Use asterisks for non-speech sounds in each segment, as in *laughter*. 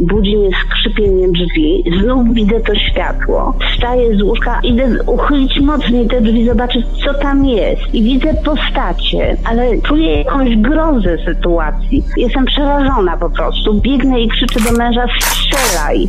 Budzi mnie skrzypienie drzwi, znów widzę to światło. Wstaję z łóżka, idę uchylić mocniej te drzwi, zobaczyć co tam jest. I widzę postacie, ale czuję jakąś grozę sytuacji. Jestem przerażona po prostu. Biegnę i krzyczę do męża, strzelaj.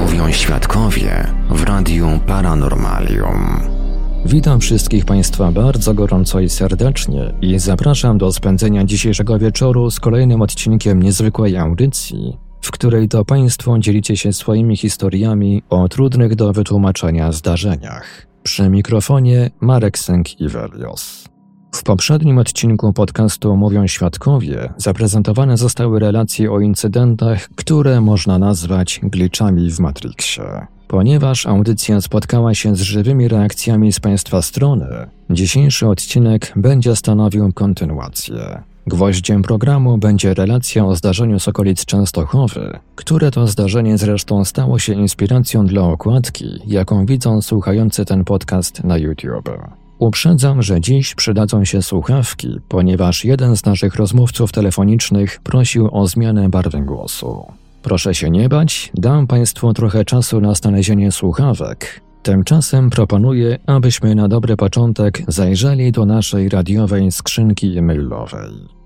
Mówią świadkowie w radiu Paranormalium. Witam wszystkich Państwa bardzo gorąco i serdecznie i zapraszam do spędzenia dzisiejszego wieczoru z kolejnym odcinkiem niezwykłej audycji, w której to Państwo dzielicie się swoimi historiami o trudnych do wytłumaczenia zdarzeniach. Przy mikrofonie Marek Sęk-Iwelios. W poprzednim odcinku podcastu Mówią Świadkowie zaprezentowane zostały relacje o incydentach, które można nazwać glitchami w Matrixie. Ponieważ audycja spotkała się z żywymi reakcjami z Państwa strony, dzisiejszy odcinek będzie stanowił kontynuację. Gwoździem programu będzie relacja o zdarzeniu z okolic Częstochowy, które to zdarzenie zresztą stało się inspiracją dla okładki, jaką widzą słuchający ten podcast na YouTube. Uprzedzam, że dziś przydadzą się słuchawki, ponieważ jeden z naszych rozmówców telefonicznych prosił o zmianę barwy głosu. Proszę się nie bać, dam Państwu trochę czasu na znalezienie słuchawek. Tymczasem proponuję, abyśmy na dobry początek zajrzeli do naszej radiowej skrzynki e-mailowej.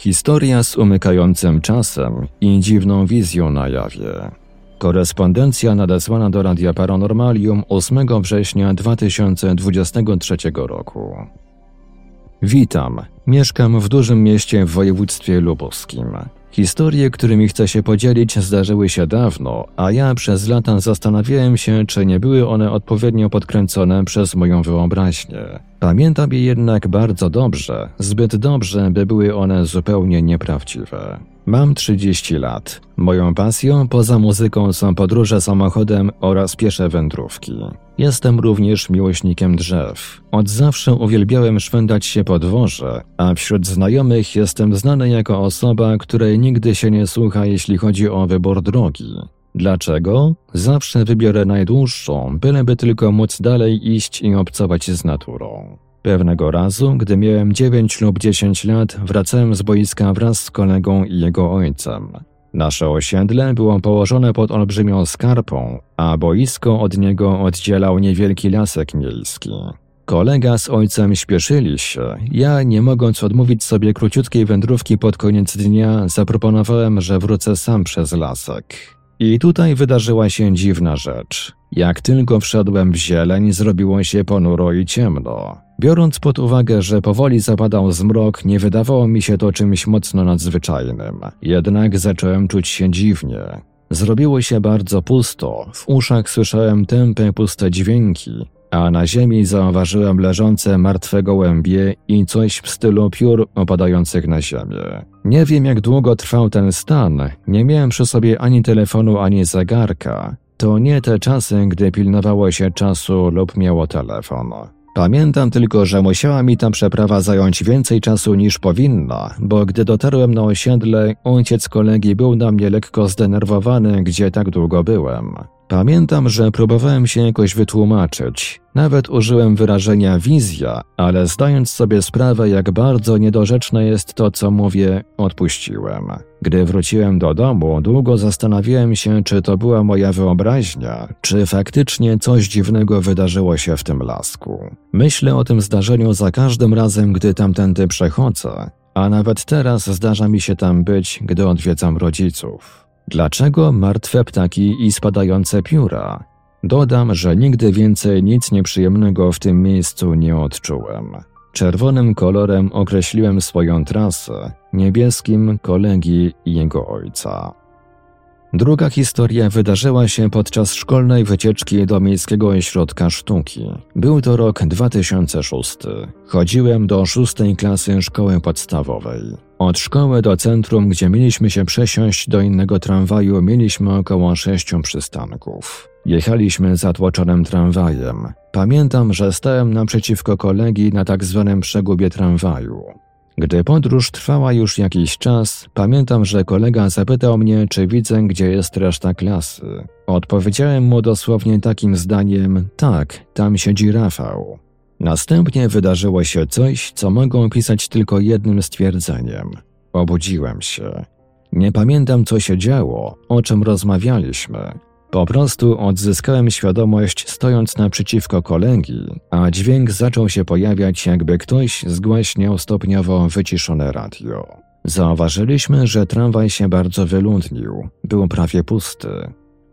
Historia z umykającym czasem i dziwną wizją na jawie. Korespondencja nadesłana do Radia Paranormalium 8 września 2023 roku. Witam. Mieszkam w dużym mieście w województwie lubuskim. Historie, którymi chcę się podzielić, zdarzyły się dawno, a ja przez lata zastanawiałem się, czy nie były one odpowiednio podkręcone przez moją wyobraźnię. Pamiętam je jednak bardzo dobrze, zbyt dobrze, by były one zupełnie nieprawdziwe. Mam 30 lat. Moją pasją poza muzyką są podróże samochodem oraz piesze wędrówki. Jestem również miłośnikiem drzew. Od zawsze uwielbiałem szwendać się po dworze, a wśród znajomych jestem znany jako osoba, której nigdy się nie słucha, jeśli chodzi o wybór drogi. Dlaczego? Zawsze wybiorę najdłuższą, byleby tylko móc dalej iść i obcować z naturą. Pewnego razu, gdy miałem 9 lub 10 lat, wracałem z boiska wraz z kolegą i jego ojcem. Nasze osiedle było położone pod olbrzymią skarpą, a boisko od niego oddzielał niewielki lasek miejski. Kolega z ojcem śpieszyli się. Ja, nie mogąc odmówić sobie króciutkiej wędrówki pod koniec dnia, zaproponowałem, że wrócę sam przez lasek. I tutaj wydarzyła się dziwna rzecz. Jak tylko wszedłem w zieleń, zrobiło się ponuro i ciemno. Biorąc pod uwagę, że powoli zapadał zmrok, nie wydawało mi się to czymś mocno nadzwyczajnym. Jednak zacząłem czuć się dziwnie. Zrobiło się bardzo pusto, w uszach słyszałem tępe, puste dźwięki, a na ziemi zauważyłem leżące martwe gołębie i coś w stylu piór opadających na ziemię. Nie wiem, jak długo trwał ten stan, nie miałem przy sobie ani telefonu, ani zegarka. To nie te czasy, gdy pilnowało się czasu lub miało telefon. Pamiętam tylko, że musiała mi ta przeprawa zająć więcej czasu niż powinna, bo gdy dotarłem na osiedle, ojciec kolegi był na mnie lekko zdenerwowany, gdzie tak długo byłem. Pamiętam, że próbowałem się jakoś wytłumaczyć. Nawet użyłem wyrażenia wizja, ale zdając sobie sprawę, jak bardzo niedorzeczne jest to, co mówię, odpuściłem. Gdy wróciłem do domu, długo zastanawiałem się, czy to była moja wyobraźnia, czy faktycznie coś dziwnego wydarzyło się w tym lasku. Myślę o tym zdarzeniu za każdym razem, gdy tamtędy przechodzę, a nawet teraz zdarza mi się tam być, gdy odwiedzam rodziców. Dlaczego martwe ptaki i spadające pióra? Dodam, że nigdy więcej nic nieprzyjemnego w tym miejscu nie odczułem. Czerwonym kolorem określiłem swoją trasę, niebieskim kolegi i jego ojca. Druga historia wydarzyła się podczas szkolnej wycieczki do Miejskiego Ośrodka Sztuki. Był to rok 2006. Chodziłem do szóstej klasy szkoły podstawowej. Od szkoły do centrum, gdzie mieliśmy się przesiąść do innego tramwaju, mieliśmy około sześciu przystanków. Jechaliśmy zatłoczonym tramwajem. Pamiętam, że stałem naprzeciwko kolegi na tak zwanym przegubie tramwaju. Gdy podróż trwała już jakiś czas, pamiętam, że kolega zapytał mnie, czy widzę, gdzie jest reszta klasy. Odpowiedziałem mu dosłownie takim zdaniem: tak, tam siedzi Rafał. Następnie wydarzyło się coś, co mogę opisać tylko jednym stwierdzeniem. Obudziłem się. Nie pamiętam, co się działo, o czym rozmawialiśmy, po prostu odzyskałem świadomość stojąc naprzeciwko kolegi, a dźwięk zaczął się pojawiać, jakby ktoś zgłaśniał stopniowo wyciszone radio. Zauważyliśmy, że tramwaj się bardzo wyludnił, był prawie pusty.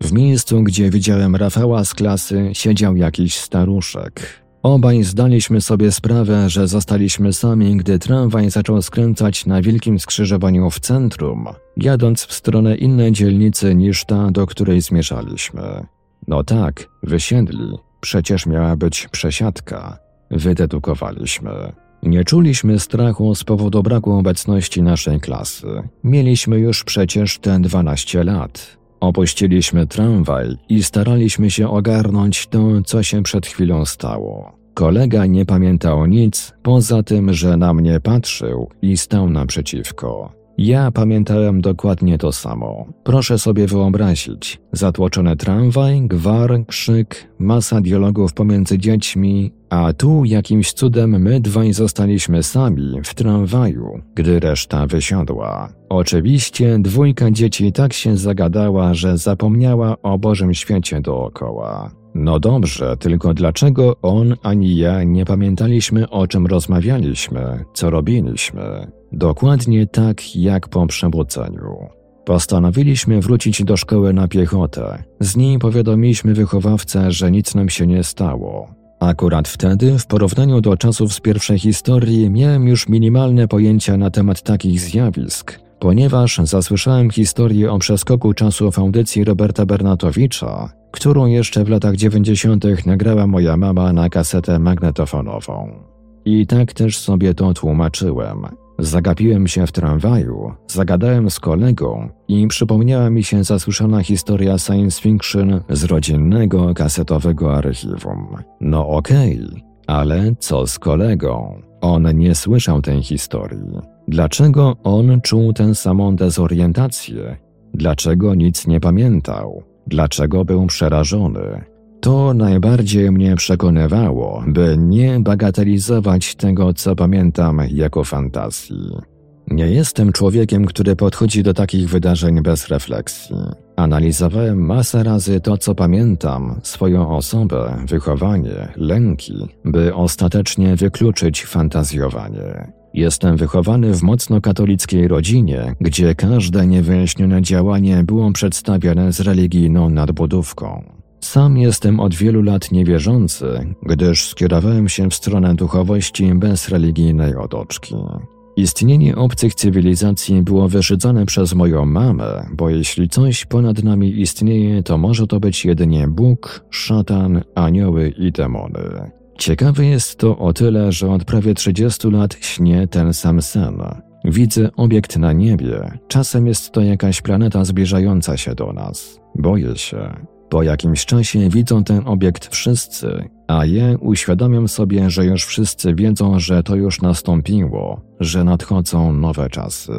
W miejscu, gdzie widziałem Rafała z klasy, siedział jakiś staruszek. Obaj zdaliśmy sobie sprawę, że zostaliśmy sami, gdy tramwaj zaczął skręcać na wielkim skrzyżowaniu w centrum, jadąc w stronę innej dzielnicy niż ta, do której zmierzaliśmy. No tak, wysiedli. Przecież miała być przesiadka. Wydedukowaliśmy. Nie czuliśmy strachu z powodu braku obecności naszej klasy. Mieliśmy już przecież te 12 lat. Opuściliśmy tramwaj i staraliśmy się ogarnąć to, co się przed chwilą stało. Kolega nie pamiętał nic, poza tym, że na mnie patrzył i stał naprzeciwko. Ja pamiętałem dokładnie to samo. Proszę sobie wyobrazić. Zatłoczony tramwaj, gwar, krzyk, masa dialogów pomiędzy dziećmi, a tu jakimś cudem my dwaj zostaliśmy sami w tramwaju, gdy reszta wysiadła. Oczywiście dwójka dzieci tak się zagadała, że zapomniała o Bożym świecie dookoła. No dobrze, tylko dlaczego on ani ja nie pamiętaliśmy o czym rozmawialiśmy, co robiliśmy? Dokładnie tak jak po przebudzeniu. Postanowiliśmy wrócić do szkoły na piechotę. Z niej powiadomiliśmy wychowawcę, że nic nam się nie stało. Akurat wtedy, w porównaniu do czasów z pierwszej historii, miałem już minimalne pojęcia na temat takich zjawisk, ponieważ zasłyszałem historię o przeskoku czasu w audycji Roberta Bernatowicza, którą jeszcze w latach 90. nagrała moja mama na kasetę magnetofonową. I tak też sobie to tłumaczyłem. Zagapiłem się w tramwaju, zagadałem z kolegą i przypomniała mi się zasłyszana historia science fiction z rodzinnego kasetowego archiwum. No okej, okay, ale co z kolegą? On nie słyszał tej historii. Dlaczego on czuł tę samą dezorientację? Dlaczego nic nie pamiętał? Dlaczego był przerażony? To najbardziej mnie przekonywało, by nie bagatelizować tego, co pamiętam jako fantazji. Nie jestem człowiekiem, który podchodzi do takich wydarzeń bez refleksji. Analizowałem masę razy to, co pamiętam, swoją osobę, wychowanie, lęki, by ostatecznie wykluczyć fantazjowanie. Jestem wychowany w mocno katolickiej rodzinie, gdzie każde niewyjaśnione działanie było przedstawiane z religijną nadbudówką. Sam jestem od wielu lat niewierzący, gdyż skierowałem się w stronę duchowości bez religijnej otoczki. Istnienie obcych cywilizacji było wyszydzone przez moją mamę, bo jeśli coś ponad nami istnieje, to może to być jedynie Bóg, szatan, anioły i demony. Ciekawe jest to o tyle, że od prawie 30 lat śnię ten sam sen. Widzę obiekt na niebie, czasem jest to jakaś planeta zbliżająca się do nas. Boję się. Po jakimś czasie widzą ten obiekt wszyscy, a ja uświadamiam sobie, że już wszyscy wiedzą, że to już nastąpiło, że nadchodzą nowe czasy.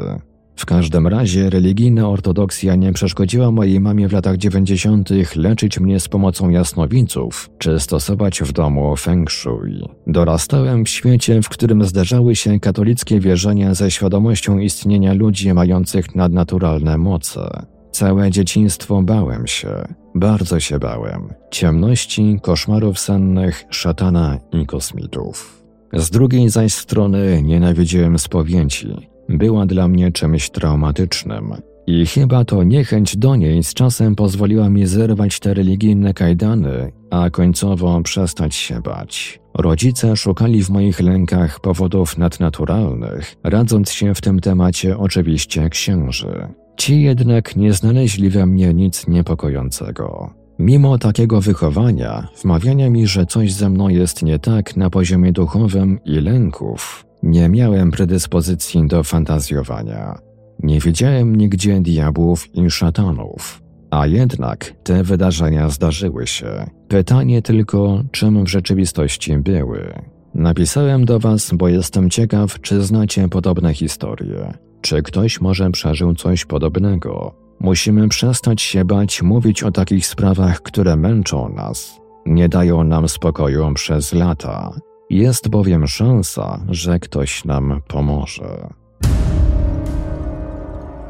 W każdym razie religijna ortodoksja nie przeszkodziła mojej mamie w latach 90. leczyć mnie z pomocą jasnowidzów czy stosować w domu feng shui. Dorastałem w świecie, w którym zdarzały się katolickie wierzenia ze świadomością istnienia ludzi mających nadnaturalne moce. Całe dzieciństwo bałem się, bardzo się bałem. Ciemności, koszmarów sennych, szatana i kosmitów. Z drugiej zaś strony nienawidziłem spowiedzi. Była dla mnie czymś traumatycznym. I chyba to niechęć do niej z czasem pozwoliła mi zerwać te religijne kajdany, a końcowo przestać się bać. Rodzice szukali w moich lękach powodów nadnaturalnych, radząc się w tym temacie oczywiście księży. Ci jednak nie znaleźli we mnie nic niepokojącego. Mimo takiego wychowania, wmawiania mi, że coś ze mną jest nie tak na poziomie duchowym i lęków, nie miałem predyspozycji do fantazjowania. Nie widziałem nigdzie diabłów i szatanów. A jednak te wydarzenia zdarzyły się. Pytanie tylko, czym w rzeczywistości były. Napisałem do Was, bo jestem ciekaw, czy znacie podobne historie. Czy ktoś może przeżył coś podobnego? Musimy przestać się bać mówić o takich sprawach, które męczą nas. Nie dają nam spokoju przez lata. Jest bowiem szansa, że ktoś nam pomoże.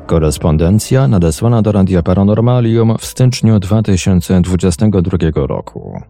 Korespondencja nadesłana do Radia Paranormalium w styczniu 2022 roku.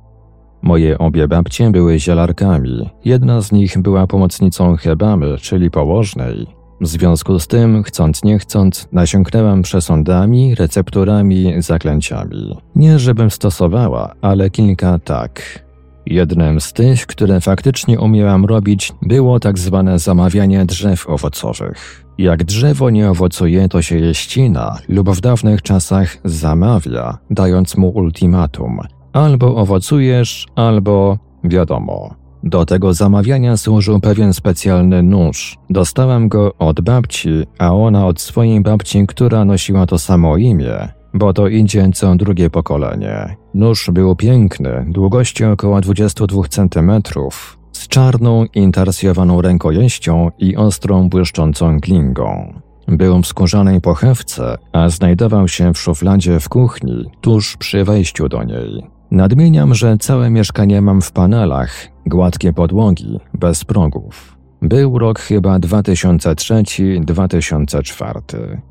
Moje obie babcie były zielarkami. Jedna z nich była pomocnicą hebamy, czyli położnej. W związku z tym, chcąc nie chcąc, nasiąknęłam przesądami, recepturami, zaklęciami. Nie żebym stosowała, ale kilka tak. Jednym z tych, które faktycznie umiałam robić, było tak zwane zamawianie drzew owocowych. Jak drzewo nie owocuje, to się je ścina lub w dawnych czasach zamawia, dając mu ultimatum. Albo owocujesz, albo wiadomo. Do tego zamawiania służył pewien specjalny nóż. Dostałam go od babci, a ona od swojej babci, która nosiła to samo imię, bo to idzie co drugie pokolenie. Nóż był piękny, długości około 22 cm, z czarną, intarsjowaną rękojeścią i ostrą, błyszczącą klingą. Był w skórzanej pochewce, a znajdował się w szufladzie w kuchni, tuż przy wejściu do niej. Nadmieniam, że całe mieszkanie mam w panelach, gładkie podłogi, bez progów. Był rok chyba 2003-2004.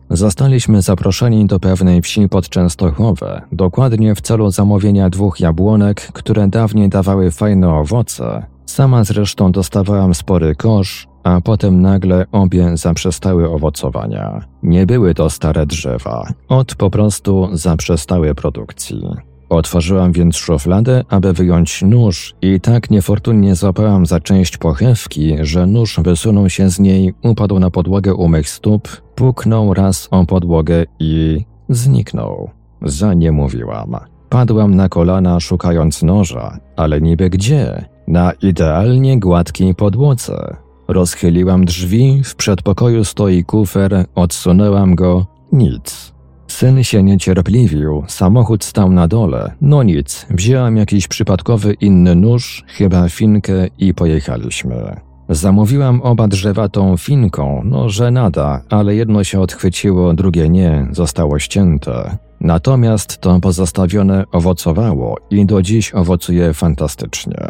Zostaliśmy zaproszeni do pewnej wsi pod Częstochowę, dokładnie w celu zamówienia dwóch jabłonek, które dawniej dawały fajne owoce. Sama zresztą dostawałam spory kosz, a potem nagle obie zaprzestały owocowania. Nie były to stare drzewa, od po prostu zaprzestały produkcji. Otworzyłam więc szufladę, aby wyjąć nóż i tak niefortunnie złapałam za część pochewki, że nóż wysunął się z niej, upadł na podłogę u mych stóp, puknął raz o podłogę i zniknął. Za nie mówiłam. Padłam na kolana szukając noża, ale niby gdzie? Na idealnie gładkiej podłodze. Rozchyliłam drzwi, w przedpokoju stoi kufer, odsunęłam go, nic. Syn się niecierpliwił, samochód stał na dole. No nic, wzięłam jakiś przypadkowy inny nóż, chyba finkę i pojechaliśmy. Zamówiłam oba drzewa tą finką, no że nada, ale jedno się odchwyciło, drugie nie, zostało ścięte. Natomiast to pozostawione owocowało i do dziś owocuje fantastycznie.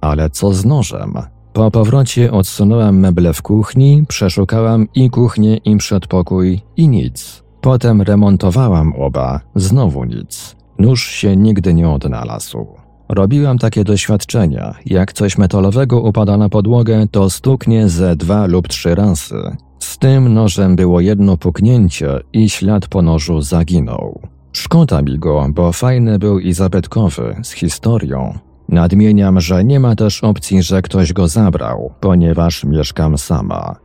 Ale co z nożem? Po powrocie odsunąłem meble w kuchni, przeszukałam i kuchnię, i przedpokój, i nic. Potem remontowałam oba, znowu nic. Nóż się nigdy nie odnalazł. Robiłam takie doświadczenia. Jak coś metalowego upada na podłogę, to stuknie ze dwa lub trzy razy. Z tym nożem było jedno puknięcie i ślad po nożu zaginął. Szkoda mi go, bo fajny był i zabytkowy, z historią. Nadmieniam, że nie ma też opcji, że ktoś go zabrał, ponieważ mieszkam sama.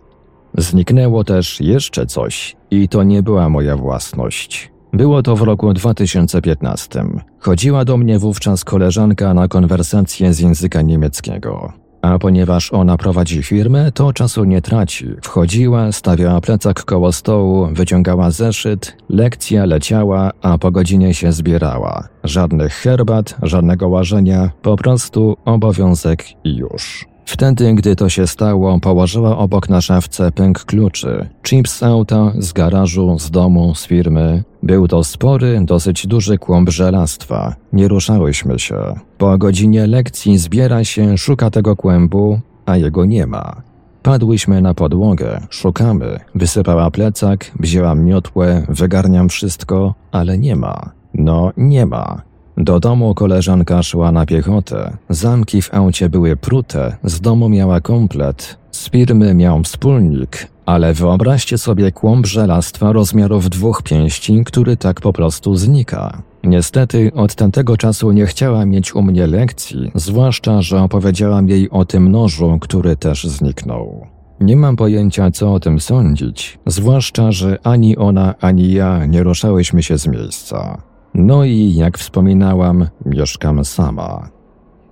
Zniknęło też jeszcze coś i to nie była moja własność. Było to w roku 2015. Chodziła do mnie wówczas koleżanka na konwersację z języka niemieckiego. A ponieważ ona prowadzi firmę, to czasu nie traci. Wchodziła, stawiała plecak koło stołu, wyciągała zeszyt, lekcja leciała, a po godzinie się zbierała. Żadnych herbat, żadnego łażenia, po prostu obowiązek i już. Wtedy, gdy to się stało, położyła obok na szafce pęk kluczy. Chips z auta, z garażu, z domu, z firmy. Był to spory, dosyć duży kłąb żelastwa. Nie ruszałyśmy się. Po godzinie lekcji zbiera się, szuka tego kłębu, a jego nie ma. Padłyśmy na podłogę, szukamy. Wysypała plecak, wzięłam miotłę, wygarniam wszystko, ale nie ma. No, nie ma. Do domu koleżanka szła na piechotę. Zamki w aucie były prute, z domu miała komplet. Z firmy miał wspólnik, Ale wyobraźcie sobie kłąb żelastwa rozmiarów dwóch pięści, który tak po prostu znika. Niestety od tamtego czasu nie chciała mieć u mnie lekcji, zwłaszcza, że opowiedziałam jej o tym nożu, który też zniknął. Nie mam pojęcia, co o tym sądzić, zwłaszcza, że ani ona, ani ja nie ruszałyśmy się z miejsca. No i jak wspominałam, mieszkam sama.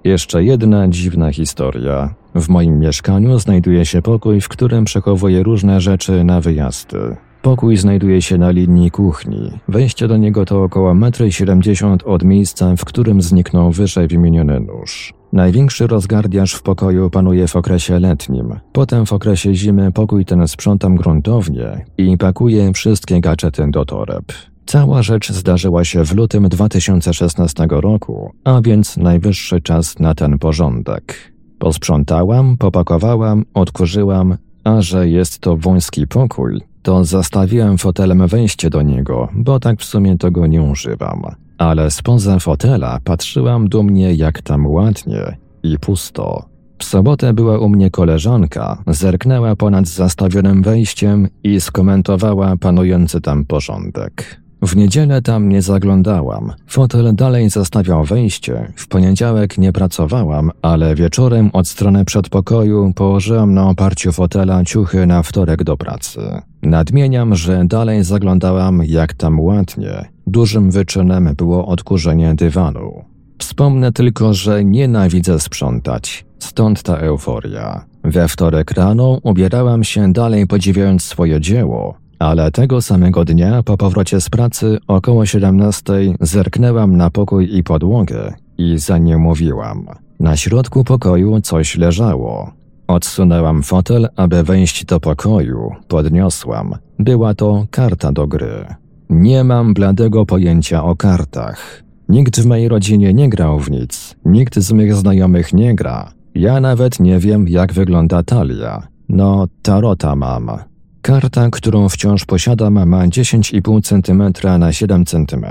Jeszcze jedna dziwna historia. W moim mieszkaniu znajduje się pokój, w którym przechowuję różne rzeczy na wyjazdy. Pokój znajduje się na linii kuchni. Wejście do niego to około 1,70 m od miejsca, w którym zniknął wyżej wymieniony nóż. Największy rozgardiaż w pokoju panuje w okresie letnim. Potem w okresie zimy pokój ten sprzątam gruntownie i pakuję wszystkie gadżety do toreb. Cała rzecz zdarzyła się w lutym 2016 roku, a więc najwyższy czas na ten porządek. Posprzątałam, popakowałam, odkurzyłam, a że jest to wąski pokój, to zastawiłem fotelem wejście do niego, bo tak w sumie tego nie używam. Ale spoza fotela patrzyłam dumnie, jak tam ładnie i pusto. W sobotę była u mnie koleżanka, zerknęła ponad zastawionym wejściem i skomentowała panujący tam porządek. W niedzielę tam nie zaglądałam. Fotel dalej zastawiał wejście. W poniedziałek nie pracowałam, ale wieczorem od strony przedpokoju położyłam na oparciu fotela ciuchy na wtorek do pracy. Nadmieniam, że dalej zaglądałam jak tam ładnie. Dużym wyczynem było odkurzenie dywanu. Wspomnę tylko, że nienawidzę sprzątać, stąd ta euforia. We wtorek rano ubierałam się dalej podziwiając swoje dzieło, ale tego samego dnia po powrocie z pracy około 17 zerknęłam na pokój i podłogę i za nie mówiłam. Na środku pokoju coś leżało. Odsunęłam fotel, aby wejść do pokoju, podniosłam. Była to karta do gry. Nie mam bladego pojęcia o kartach. Nikt w mojej rodzinie nie grał w nic, nikt z mych znajomych nie gra. Ja nawet nie wiem, jak wygląda talia. No, tarota mam. Karta, którą wciąż posiadam, ma 10,5 cm na 7 cm.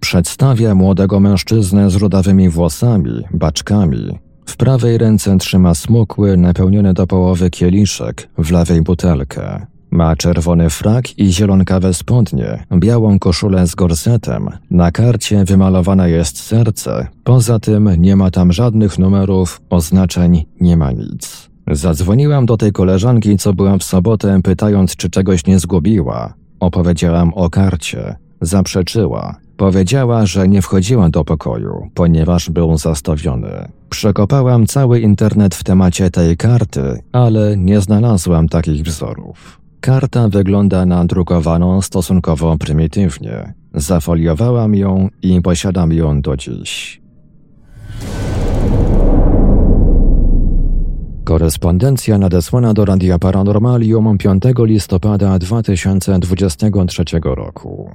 Przedstawia młodego mężczyznę z rudawymi włosami, baczkami. W prawej ręce trzyma smukły, napełniony do połowy kieliszek, w lewej butelkę. Ma czerwony frak i zielonkawe spodnie, białą koszulę z gorsetem. Na karcie wymalowane jest serce. Poza tym nie ma tam żadnych numerów, oznaczeń, nie ma nic. Zadzwoniłam do tej koleżanki, co była w sobotę, pytając, czy czegoś nie zgubiła. Opowiedziałam o karcie. Zaprzeczyła. Powiedziała, że nie wchodziła do pokoju, ponieważ był zastawiony. Przekopałam cały internet w temacie tej karty, ale nie znalazłam takich wzorów. Karta wygląda na drukowaną stosunkowo prymitywnie. Zafoliowałam ją i posiadam ją do dziś. Korespondencja nadesłana do Radia Paranormalium 5 listopada 2023 roku.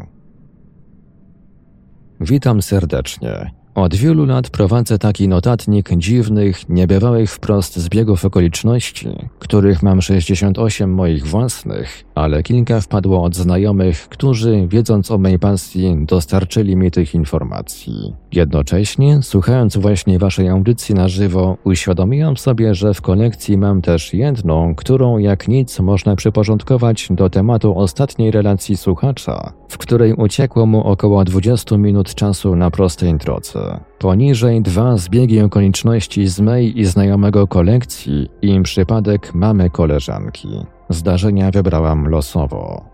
Witam serdecznie. Od wielu lat prowadzę taki notatnik dziwnych, niebywałych wprost zbiegów okoliczności, których mam 68 moich własnych, ale kilka wpadło od znajomych, którzy, wiedząc o mej pasji, dostarczyli mi tych informacji. Jednocześnie, słuchając właśnie waszej audycji na żywo, uświadomiłam sobie, że w kolekcji mam też jedną, którą jak nic można przyporządkować do tematu ostatniej relacji słuchacza, w której uciekło mu około 20 minut czasu na prostej drodze. Poniżej dwa zbiegi okoliczności z mej i znajomego kolekcji i przypadek mamy koleżanki. Zdarzenia wybrałam losowo.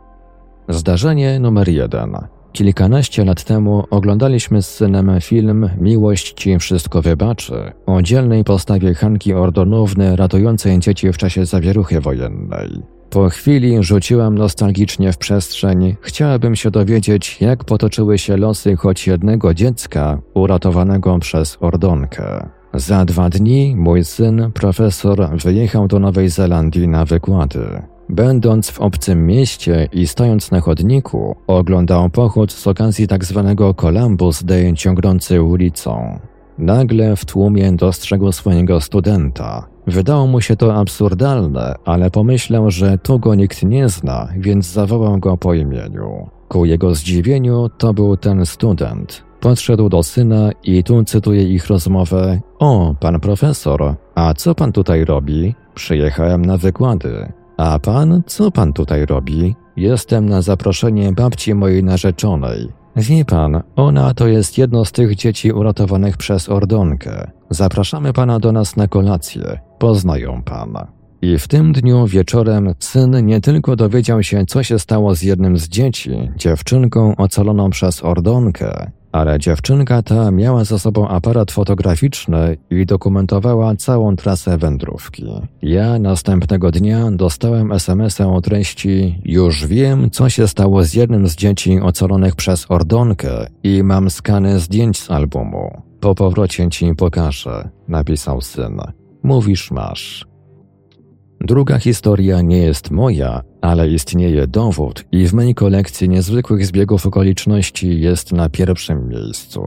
Zdarzenie numer jeden. Kilkanaście lat temu oglądaliśmy z synem film Miłość ci wszystko wybaczy o dzielnej postawie Hanki Ordonówny ratującej dzieci w czasie zawieruchy wojennej. Po chwili rzuciłam nostalgicznie w przestrzeń. Chciałabym się dowiedzieć, jak potoczyły się losy choć jednego dziecka uratowanego przez Ordonkę. Za dwa dni mój syn, profesor, wyjechał do Nowej Zelandii na wykłady. Będąc w obcym mieście i stojąc na chodniku, oglądał pochód z okazji tzw. Tak Columbus Day ciągnący ulicą. Nagle w tłumie dostrzegł swojego studenta. Wydało mu się to absurdalne, ale pomyślał, że tu go nikt nie zna, więc zawołał go po imieniu. Ku jego zdziwieniu to był ten student. Podszedł do syna i tu cytuję ich rozmowę. O, pan profesor, a co pan tutaj robi? Przyjechałem na wykłady. A pan, co pan tutaj robi? Jestem na zaproszenie babci mojej narzeczonej. Wie pan, ona to jest jedno z tych dzieci uratowanych przez Ordonkę. Zapraszamy pana do nas na kolację. Poznają pana. I w tym dniu wieczorem syn nie tylko dowiedział się, co się stało z jednym z dzieci, dziewczynką ocaloną przez Ordonkę, ale dziewczynka ta miała za sobą aparat fotograficzny i dokumentowała całą trasę wędrówki. Ja następnego dnia dostałem SMS-a o treści Już wiem, co się stało z jednym z dzieci ocalonych przez Ordonkę i mam skany zdjęć z albumu. Po powrocie ci pokażę, napisał syn. Mówisz masz. Druga historia nie jest moja, ale istnieje dowód i w mojej kolekcji niezwykłych zbiegów okoliczności jest na pierwszym miejscu.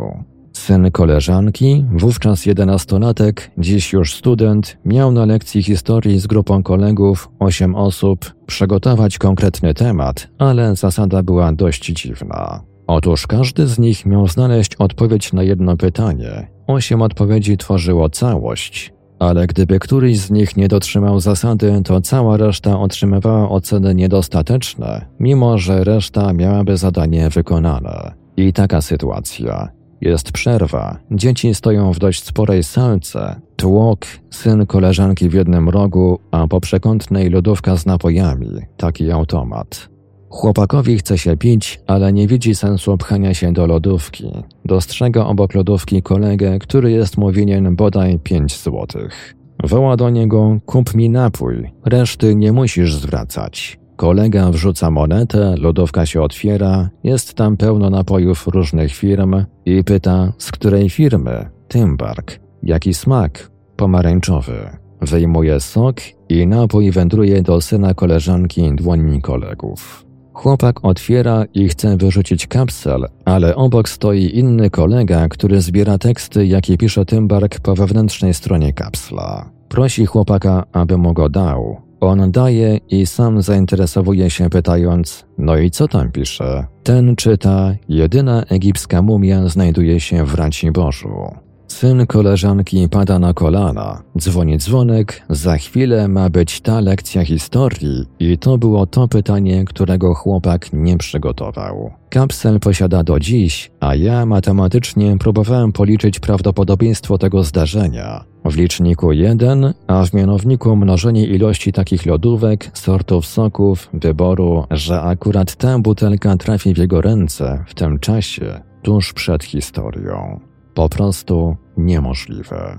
Syn koleżanki, wówczas jedenastolatek, dziś już student, miał na lekcji historii z grupą kolegów, osiem osób, przygotować konkretny temat, ale zasada była dość dziwna. Otóż każdy z nich miał znaleźć odpowiedź na jedno pytanie. Osiem odpowiedzi tworzyło całość, ale gdyby któryś z nich nie dotrzymał zasady, to cała reszta otrzymywała oceny niedostateczne, mimo że reszta miałaby zadanie wykonane. I taka sytuacja. Jest przerwa, dzieci stoją w dość sporej salce, tłok, syn koleżanki w jednym rogu, a po przekątnej lodówka z napojami, taki automat. Chłopakowi chce się pić, ale nie widzi sensu pchania się do lodówki. Dostrzega obok lodówki kolegę, który jest mu winien bodaj 5 złotych. Woła do niego, kup mi napój, reszty nie musisz zwracać. Kolega wrzuca monetę, lodówka się otwiera, jest tam pełno napojów różnych firm i pyta, z której firmy? Tymbark. Jaki smak? Pomarańczowy. Wyjmuje sok i napój wędruje do syna koleżanki dłońmi kolegów. Chłopak otwiera i chce wyrzucić kapsel, ale obok stoi inny kolega, który zbiera teksty, jakie pisze Tymbark po wewnętrznej stronie kapsla. Prosi chłopaka, aby mu go dał. On daje i sam zainteresowuje się pytając, no i co tam pisze? Ten czyta, jedyna egipska mumia znajduje się w Raciborzu. Syn koleżanki pada na kolana, dzwoni dzwonek, za chwilę ma być ta lekcja historii i to było to pytanie, którego chłopak nie przygotował. Kapsel posiada do dziś, a ja matematycznie próbowałem policzyć prawdopodobieństwo tego zdarzenia. W liczniku 1, a w mianowniku mnożenie ilości takich lodówek, sortów soków, wyboru, że akurat ta butelka trafi w jego ręce w tym czasie, tuż przed historią. Po prostu niemożliwe.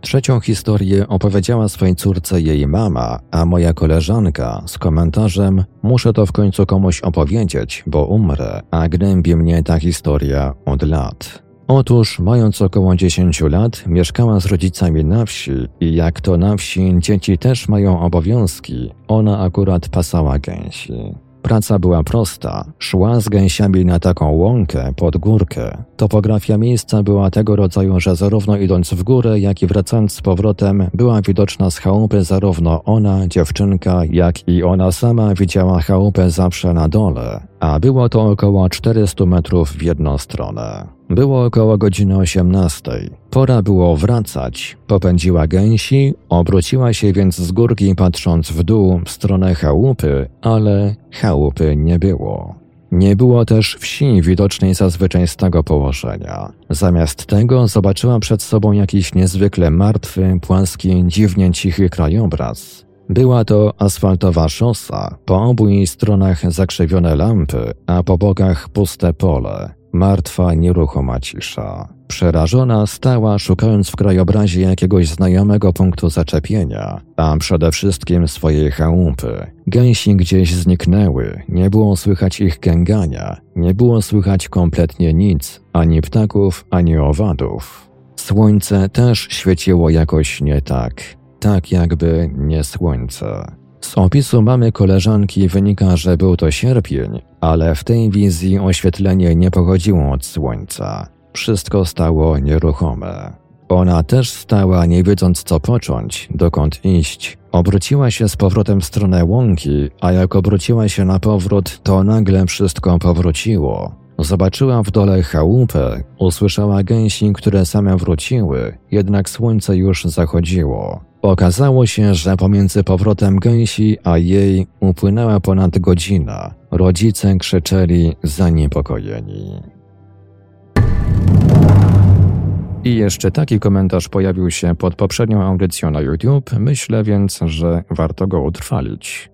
Trzecią historię opowiedziała swojej córce jej mama, a moja koleżanka z komentarzem: Muszę to w końcu komuś opowiedzieć, bo umrę, a gnębi mnie ta historia od lat. Otóż, mając około 10 lat, mieszkała z rodzicami na wsi i jak to na wsi dzieci też mają obowiązki, ona akurat pasała gęsi. Praca była prosta. Szła z gęsiami na taką łąkę, pod górkę. Topografia miejsca była tego rodzaju, że zarówno idąc w górę, jak i wracając z powrotem, była widoczna z chałupy zarówno ona, dziewczynka, jak i ona sama widziała chałupę zawsze na dole, a było to około 400 metrów w jedną stronę. Było około godziny 18. Pora było wracać. Popędziła gęsi, obróciła się więc z górki patrząc w dół w stronę chałupy, ale chałupy nie było. Nie było też wsi widocznej zazwyczaj z tego położenia. Zamiast tego zobaczyła przed sobą jakiś niezwykle martwy, płaski, dziwnie cichy krajobraz. Była to asfaltowa szosa, po obu jej stronach zakrzywione lampy, a po bokach puste pole. Martwa, nieruchoma cisza. Przerażona stała, szukając w krajobrazie jakiegoś znajomego punktu zaczepienia, a przede wszystkim swojej chałupy. Gęsi gdzieś zniknęły, nie było słychać ich gęgania, nie było słychać kompletnie nic, ani ptaków, ani owadów. Słońce też świeciło jakoś nie tak, tak jakby nie słońce. Z opisu mamy koleżanki wynika, że był to sierpień, ale w tej wizji oświetlenie nie pochodziło od słońca. Wszystko stało nieruchome. Ona też stała, nie wiedząc co począć, dokąd iść. Obróciła się z powrotem w stronę łąki, a jak obróciła się na powrót, to nagle wszystko powróciło. Zobaczyła w dole chałupę, usłyszała gęsi, które same wróciły, jednak słońce już zachodziło. Okazało się, że pomiędzy powrotem gęsi a jej upłynęła ponad godzina. Rodzice krzyczeli zaniepokojeni. I jeszcze taki komentarz pojawił się pod poprzednią audycją na YouTube, myślę więc, że warto go utrwalić.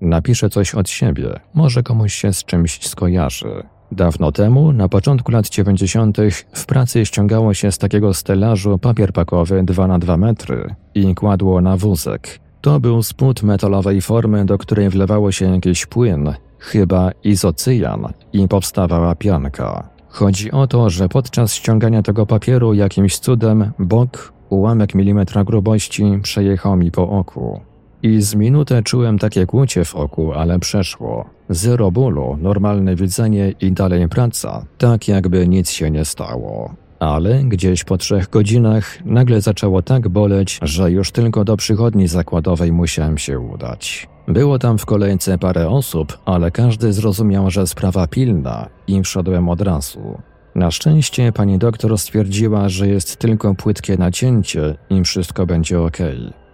Napiszę coś od siebie, może komuś się z czymś skojarzy. Dawno temu, na początku lat 90., w pracy ściągało się z takiego stelażu papier pakowy 2 na 2 metry i kładło na wózek. To był spód metalowej formy, do której wlewało się jakiś płyn, chyba izocyjan, i powstawała pianka. Chodzi o to, że podczas ściągania tego papieru jakimś cudem bok, ułamek milimetra grubości przejechał mi po oku. I z minutę czułem takie kłucie w oku, ale przeszło. Zero bólu, normalne widzenie i dalej praca, tak jakby nic się nie stało. Ale gdzieś po trzech godzinach nagle zaczęło tak boleć, że już tylko do przychodni zakładowej musiałem się udać. Było tam w kolejce parę osób, ale każdy zrozumiał, że sprawa pilna i wszedłem od razu. Na szczęście pani doktor stwierdziła, że jest tylko płytkie nacięcie i wszystko będzie ok.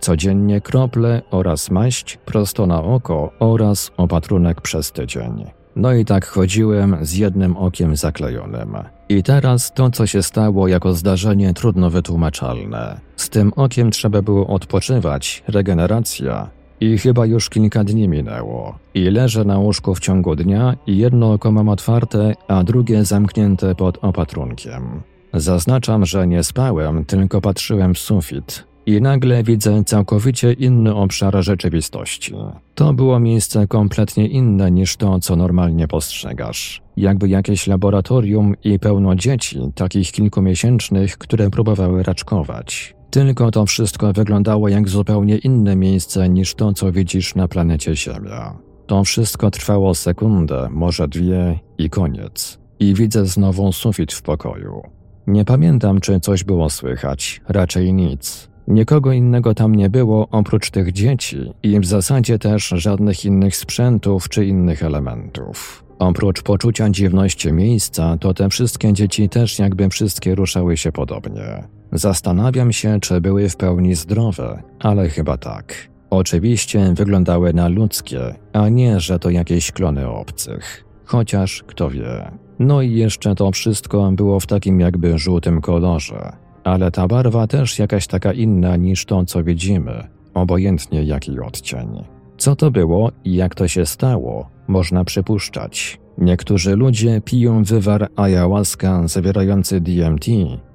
Codziennie krople oraz maść prosto na oko oraz opatrunek przez tydzień. No i tak chodziłem z jednym okiem zaklejonym. I teraz to, co się stało jako zdarzenie trudno wytłumaczalne. Z tym okiem trzeba było odpoczywać, regeneracja. I chyba już kilka dni minęło. I leżę na łóżku w ciągu dnia i jedno oko mam otwarte, a drugie zamknięte pod opatrunkiem. Zaznaczam, że nie spałem, tylko patrzyłem w sufit, i nagle widzę całkowicie inny obszar rzeczywistości. To było miejsce kompletnie inne niż to, co normalnie postrzegasz. Jakby jakieś laboratorium i pełno dzieci, takich kilkumiesięcznych, które próbowały raczkować. Tylko to wszystko wyglądało jak zupełnie inne miejsce niż to, co widzisz na planecie Ziemia. To wszystko trwało sekundę, może dwie i koniec. I widzę znowu sufit w pokoju. Nie pamiętam, czy coś było słychać, raczej nic. Nikogo innego tam nie było oprócz tych dzieci i w zasadzie też żadnych innych sprzętów czy innych elementów. Oprócz poczucia dziwności miejsca, to te wszystkie dzieci też jakby wszystkie ruszały się podobnie. Zastanawiam się, czy były w pełni zdrowe, ale chyba tak. Oczywiście wyglądały na ludzkie, a nie, że to jakieś klony obcych. Chociaż kto wie. No i jeszcze to wszystko było w takim jakby żółtym kolorze ale ta barwa też jakaś taka inna niż to, co widzimy, obojętnie jaki odcień. Co to było i jak to się stało, można przypuszczać. Niektórzy ludzie piją wywar ayahuasca zawierający DMT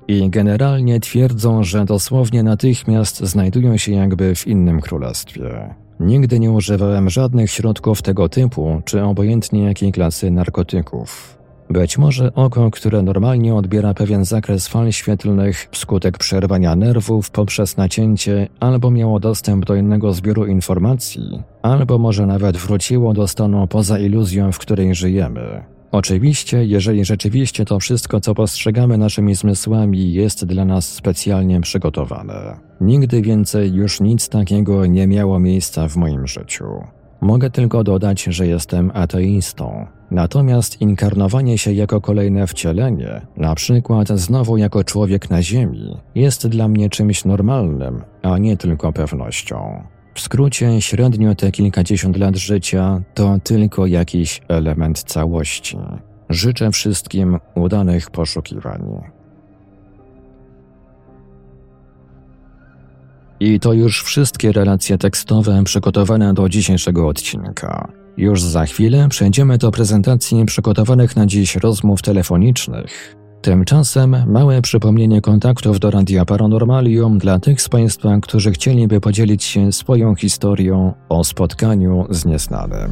i generalnie twierdzą, że dosłownie natychmiast znajdują się jakby w innym królestwie. Nigdy nie używałem żadnych środków tego typu, czy obojętnie jakiej klasy narkotyków. Być może oko, które normalnie odbiera pewien zakres fal świetlnych wskutek przerwania nerwów poprzez nacięcie, albo miało dostęp do innego zbioru informacji, albo może nawet wróciło do stanu poza iluzją, w której żyjemy. Oczywiście, jeżeli rzeczywiście to wszystko, co postrzegamy naszymi zmysłami, jest dla nas specjalnie przygotowane. Nigdy więcej już nic takiego nie miało miejsca w moim życiu. Mogę tylko dodać, że jestem ateistą. Natomiast inkarnowanie się jako kolejne wcielenie, na przykład znowu jako człowiek na Ziemi, jest dla mnie czymś normalnym, a nie tylko pewnością. W skrócie, średnio te kilkadziesiąt lat życia to tylko jakiś element całości. Życzę wszystkim udanych poszukiwań. I to już wszystkie relacje tekstowe przygotowane do dzisiejszego odcinka. Już za chwilę przejdziemy do prezentacji przygotowanych na dziś rozmów telefonicznych. Tymczasem małe przypomnienie kontaktów do Radia Paranormalium dla tych z Państwa, którzy chcieliby podzielić się swoją historią o spotkaniu z nieznanym.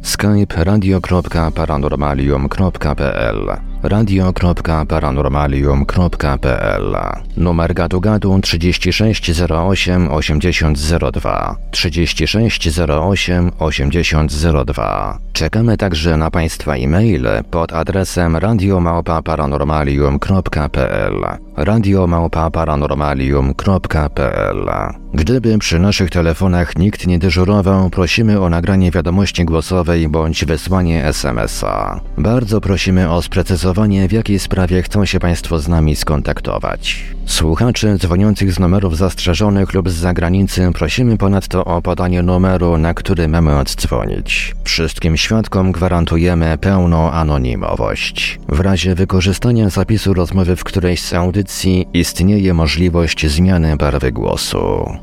skype radio.paranormalium.pl radio.paranormalium.pl Numer gadu gadu 3608 8002 3608 8002 Czekamy także na Państwa e-maile pod adresem radiomałpa-paranormalium.pl radiomałpa-paranormalium.pl Gdyby przy naszych telefonach nikt nie dyżurował, prosimy o nagranie wiadomości głosowej bądź wysłanie SMS-a. Bardzo prosimy o sprecyzowanie, w jakiej sprawie chcą się Państwo z nami skontaktować. Słuchaczy dzwoniących z numerów zastrzeżonych lub z zagranicy prosimy ponadto o podanie numeru, na który mamy oddzwonić. Wszystkim świadkom gwarantujemy pełną anonimowość. W razie wykorzystania zapisu rozmowy w którejś z audycji istnieje możliwość zmiany barwy głosu.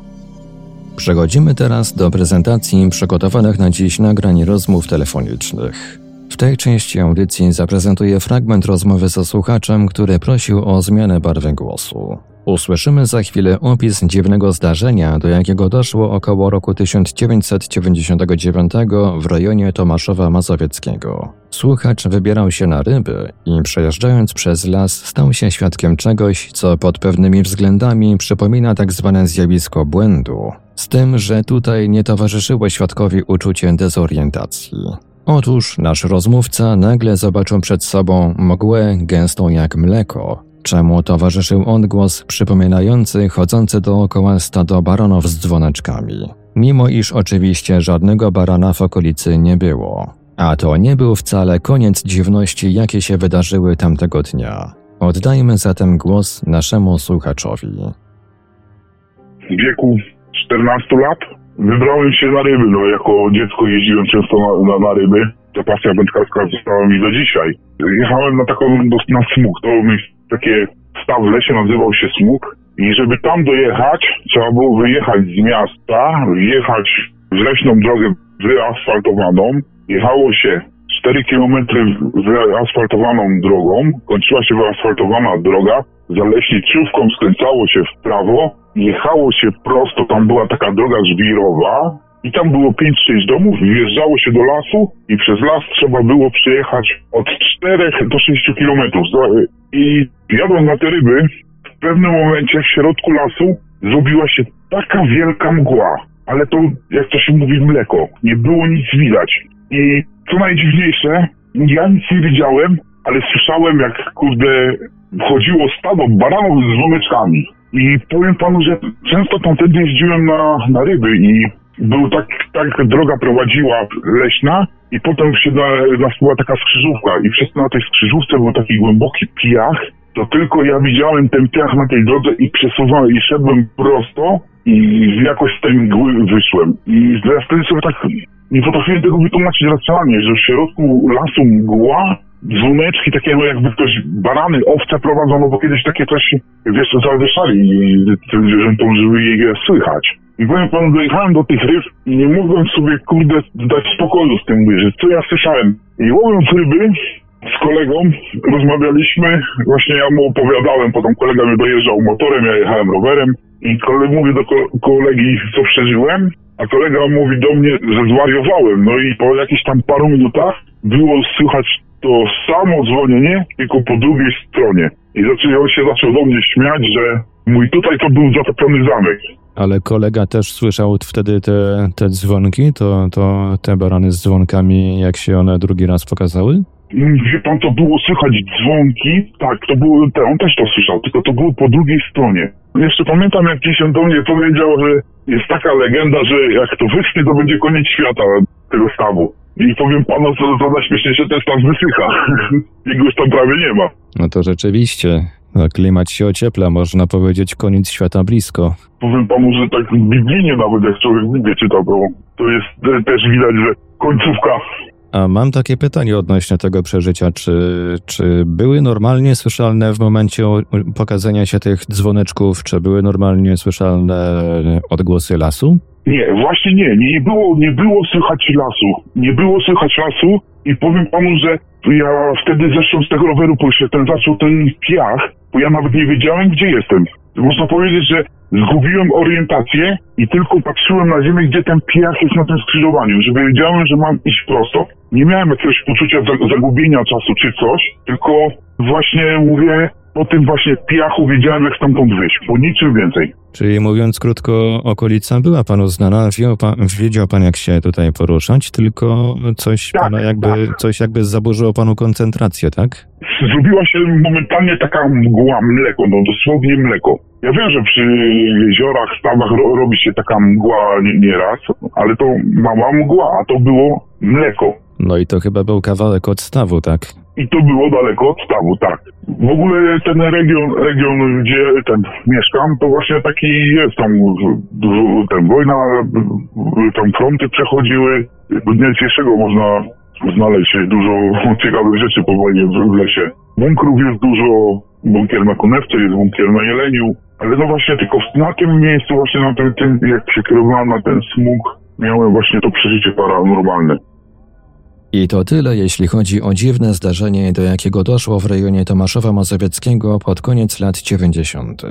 Przechodzimy teraz do prezentacji przygotowanych na dziś nagrań rozmów telefonicznych. W tej części audycji zaprezentuję fragment rozmowy ze słuchaczem, który prosił o zmianę barwy głosu. Usłyszymy za chwilę opis dziwnego zdarzenia, do jakiego doszło około roku 1999 w rejonie Tomaszowa Mazowieckiego. Słuchacz wybierał się na ryby i przejeżdżając przez las stał się świadkiem czegoś, co pod pewnymi względami przypomina tak zwane zjawisko błędu. Z tym, że tutaj nie towarzyszyło świadkowi uczucie dezorientacji. Otóż nasz rozmówca nagle zobaczył przed sobą mgłę gęstą jak mleko, czemu towarzyszył odgłos przypominający chodzący dookoła stado baronów z dzwoneczkami. Mimo iż oczywiście żadnego barana w okolicy nie było. A to nie był wcale koniec dziwności, jakie się wydarzyły tamtego dnia. Oddajmy zatem głos naszemu słuchaczowi. W wieku 14 lat wybrałem się na ryby. No, jako dziecko jeździłem często na, na, na ryby. Ta pasja wędkarska została mi do dzisiaj. Jechałem na taką, na smug. To takie staw w lesie nazywał się smug. I żeby tam dojechać, trzeba było wyjechać z miasta, wjechać w leśną drogę wyasfaltowaną. Jechało się 4 km wyasfaltowaną drogą, kończyła się wyasfaltowana droga, za leśniczówką skręcało się w prawo, jechało się prosto, tam była taka droga żwirowa i tam było 5-6 domów, wjeżdżało się do lasu i przez las trzeba było przejechać od 4 do 6 kilometrów. I jadąc na te ryby, w pewnym momencie w środku lasu zrobiła się taka wielka mgła, ale to, jak to się mówi, mleko. Nie było nic widać. I co najdziwniejsze, ja nic nie widziałem, ale słyszałem, jak kurde chodziło stado baranów z żoneczkami. I powiem panu, że często tamtędy jeździłem na, na ryby i był tak, tak droga prowadziła leśna i potem się na, nas była taka skrzyżówka i przez na tej skrzyżówce był taki głęboki piach, to tylko ja widziałem ten piach na tej drodze i przesuwałem i szedłem prosto i jakoś z tej mgły wyszłem. I teraz wtedy sobie tak nie potrafiłem tego wytłumaczyć racjonalnie, że w środku lasu mgła, dzwoneczki, takie no jakby ktoś, barany, owce prowadzono, bo kiedyś takie coś, wiesz, zawieszali tym zwierzętom, żeby je słychać. I powiem panu, dojechałem do tych ryb i nie mogłem sobie, kurde, dać spokoju z tym, że co ja słyszałem. I łowiąc ryby, z kolegą rozmawialiśmy, właśnie ja mu opowiadałem, potem kolega mnie dojeżdżał motorem, ja jechałem rowerem i kolega mówi do kolegi, co przeżyłem, a kolega mówi do mnie, że zwariowałem. No i po jakichś tam paru minutach było słychać to samo dzwonienie, tylko po drugiej stronie. I zaczął, się zaczął do mnie śmiać, że mój tutaj to był zatopiony zamek. Ale kolega też słyszał wtedy te, te dzwonki, to, to te barany z dzwonkami, jak się one drugi raz pokazały? Wie pan, to było słychać dzwonki, tak, to było, on też to słyszał, tylko to było po drugiej stronie. Jeszcze pamiętam, jak gdzieś on do mnie powiedział, że jest taka legenda, że jak to wyschnie, to będzie koniec świata tego stawu. I powiem panu, co, co najśmieszniejsze, ten staw wysycha. *laughs* Jego już tam prawie nie ma. No to rzeczywiście. No, klimat się ociepla, można powiedzieć, koniec świata blisko. Powiem panu, że tak biblijnie nawet, jak człowiek Biblię czyta, to, to jest też widać, że końcówka a mam takie pytanie odnośnie tego przeżycia. Czy, czy były normalnie słyszalne w momencie pokazania się tych dzwoneczków, czy były normalnie słyszalne odgłosy lasu? Nie, właśnie nie. Nie było, nie było słychać lasu. Nie było słychać lasu i powiem panu, że ja wtedy zeszłem z tego roweru, ten zaczął ten piach bo ja nawet nie wiedziałem, gdzie jestem. Można powiedzieć, że zgubiłem orientację i tylko patrzyłem na ziemię, gdzie ten piach jest na tym skrzyżowaniu, że wiedziałem, że mam iść prosto. Nie miałem jakiegoś poczucia zagubienia czasu czy coś, tylko właśnie mówię, po tym właśnie piachu wiedziałem, jak stamtąd wyjść, po niczym więcej. Czyli mówiąc krótko, okolica była panu znana, wiedział pan, wiedział pan jak się tutaj poruszać, tylko coś tak, pana jakby, tak. coś jakby zaburzyło panu koncentrację, tak? Zrobiła się momentalnie taka mgła, mleko, no dosłownie mleko. Ja wiem, że przy jeziorach, stawach ro, robi się taka mgła nieraz, ale to mała mgła, a to było mleko. No i to chyba był kawałek od stawu, tak? I to było daleko od stawu, tak. W ogóle ten region, region gdzie ten mieszkam, to właśnie taki jest tam ten wojna, tam fronty przechodziły. Do dnia dzisiejszego można znaleźć dużo ciekawych rzeczy po wojnie w, w lesie. Bunkrów jest dużo, bunkier na Konewce, jest bunkier na Jeleniu, ale no właśnie tylko na tym miejscu, właśnie na tym, tym jak się kierowałem na ten smug, miałem właśnie to przeżycie paranormalne. I to tyle, jeśli chodzi o dziwne zdarzenie, do jakiego doszło w rejonie Tomaszowa Mazowieckiego pod koniec lat 90.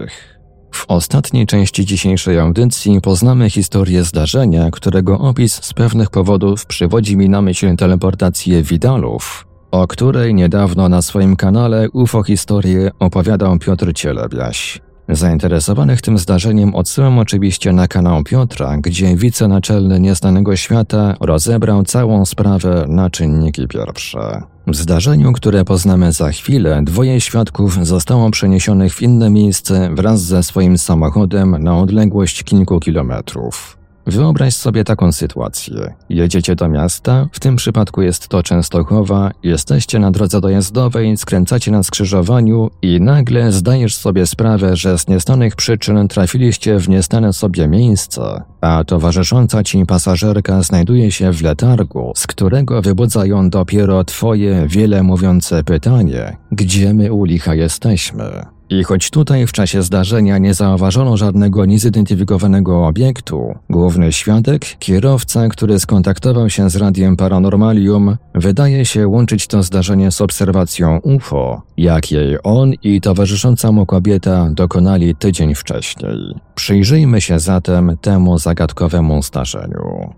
W ostatniej części dzisiejszej audycji poznamy historię zdarzenia, którego opis z pewnych powodów przywodzi mi na myśl teleportację Widalów, o której niedawno na swoim kanale UFO Historię opowiadał Piotr Cielebiaś. Zainteresowanych tym zdarzeniem odsyłam oczywiście na kanał Piotra, gdzie wicenaczelny Nieznanego Świata rozebrał całą sprawę na czynniki pierwsze. W zdarzeniu, które poznamy za chwilę, dwoje świadków zostało przeniesionych w inne miejsce wraz ze swoim samochodem na odległość kilku kilometrów. Wyobraź sobie taką sytuację. Jedziecie do miasta, w tym przypadku jest to Częstochowa, jesteście na drodze dojazdowej, skręcacie na skrzyżowaniu i nagle zdajesz sobie sprawę, że z nieznanych przyczyn trafiliście w niestane sobie miejsce, a towarzysząca ci pasażerka znajduje się w letargu, z którego wybudza ją dopiero twoje wiele mówiące pytanie, gdzie my u licha jesteśmy? I choć tutaj w czasie zdarzenia nie zauważono żadnego niezidentyfikowanego obiektu, główny świadek, kierowca, który skontaktował się z radiem Paranormalium, wydaje się łączyć to zdarzenie z obserwacją UFO, jakiej on i towarzysząca mu kobieta dokonali tydzień wcześniej. Przyjrzyjmy się zatem temu zagadkowemu zdarzeniu.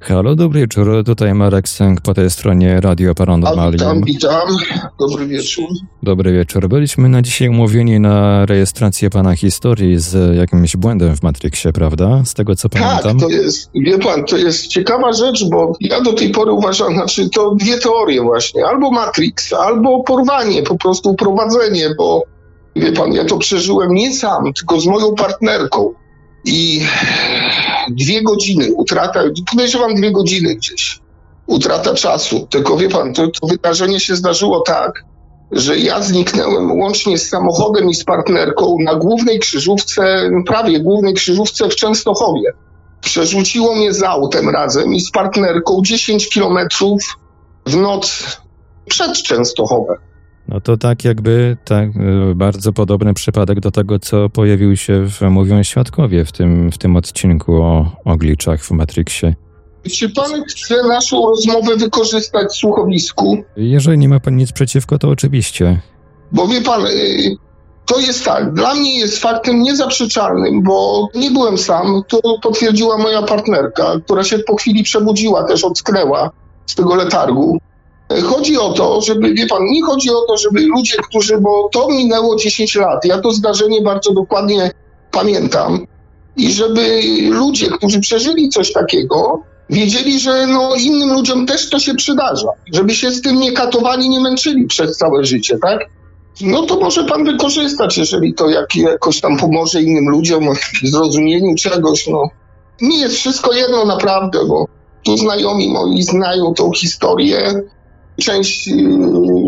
Halo, dobry wieczór. Tutaj Marek Sęk po tej stronie Radio Paranormalium. witam, witam. Dobry wieczór. Dobry wieczór. Byliśmy na dzisiaj umówieni na rejestrację pana historii z jakimś błędem w Matrixie, prawda? Z tego co Tak, pamiętam. to jest, wie pan, to jest ciekawa rzecz, bo ja do tej pory uważam, znaczy to dwie teorie właśnie, albo Matrix, albo porwanie, po prostu prowadzenie, bo wie pan, ja to przeżyłem nie sam, tylko z moją partnerką i dwie godziny, utrata, podejrzewam dwie godziny gdzieś, utrata czasu, tylko wie pan, to, to wydarzenie się zdarzyło tak, że ja zniknąłem łącznie z samochodem i z partnerką na głównej krzyżówce, prawie głównej krzyżówce w Częstochowie. Przerzuciło mnie z autem razem i z partnerką 10 kilometrów w noc przed Częstochowem. No to tak jakby tak, e, bardzo podobny przypadek do tego, co pojawił się w Mówią Świadkowie w tym, w tym odcinku o, o glitchach w Matrixie. Czy pan chce naszą rozmowę wykorzystać w słuchowisku? Jeżeli nie ma pan nic przeciwko, to oczywiście. Bo wie pan, y, to jest tak, dla mnie jest faktem niezaprzeczalnym, bo nie byłem sam, to potwierdziła moja partnerka, która się po chwili przebudziła, też ocknęła z tego letargu. Chodzi o to, żeby, wie pan, nie chodzi o to, żeby ludzie, którzy, bo to minęło 10 lat, ja to zdarzenie bardzo dokładnie pamiętam, i żeby ludzie, którzy przeżyli coś takiego, wiedzieli, że no, innym ludziom też to się przydarza, żeby się z tym nie katowali, nie męczyli przez całe życie, tak? No to może pan wykorzystać, jeżeli to jak, jakoś tam pomoże innym ludziom w *laughs* zrozumieniu czegoś, no. Mi jest wszystko jedno naprawdę, bo tu znajomi moi znają tą historię. Część y,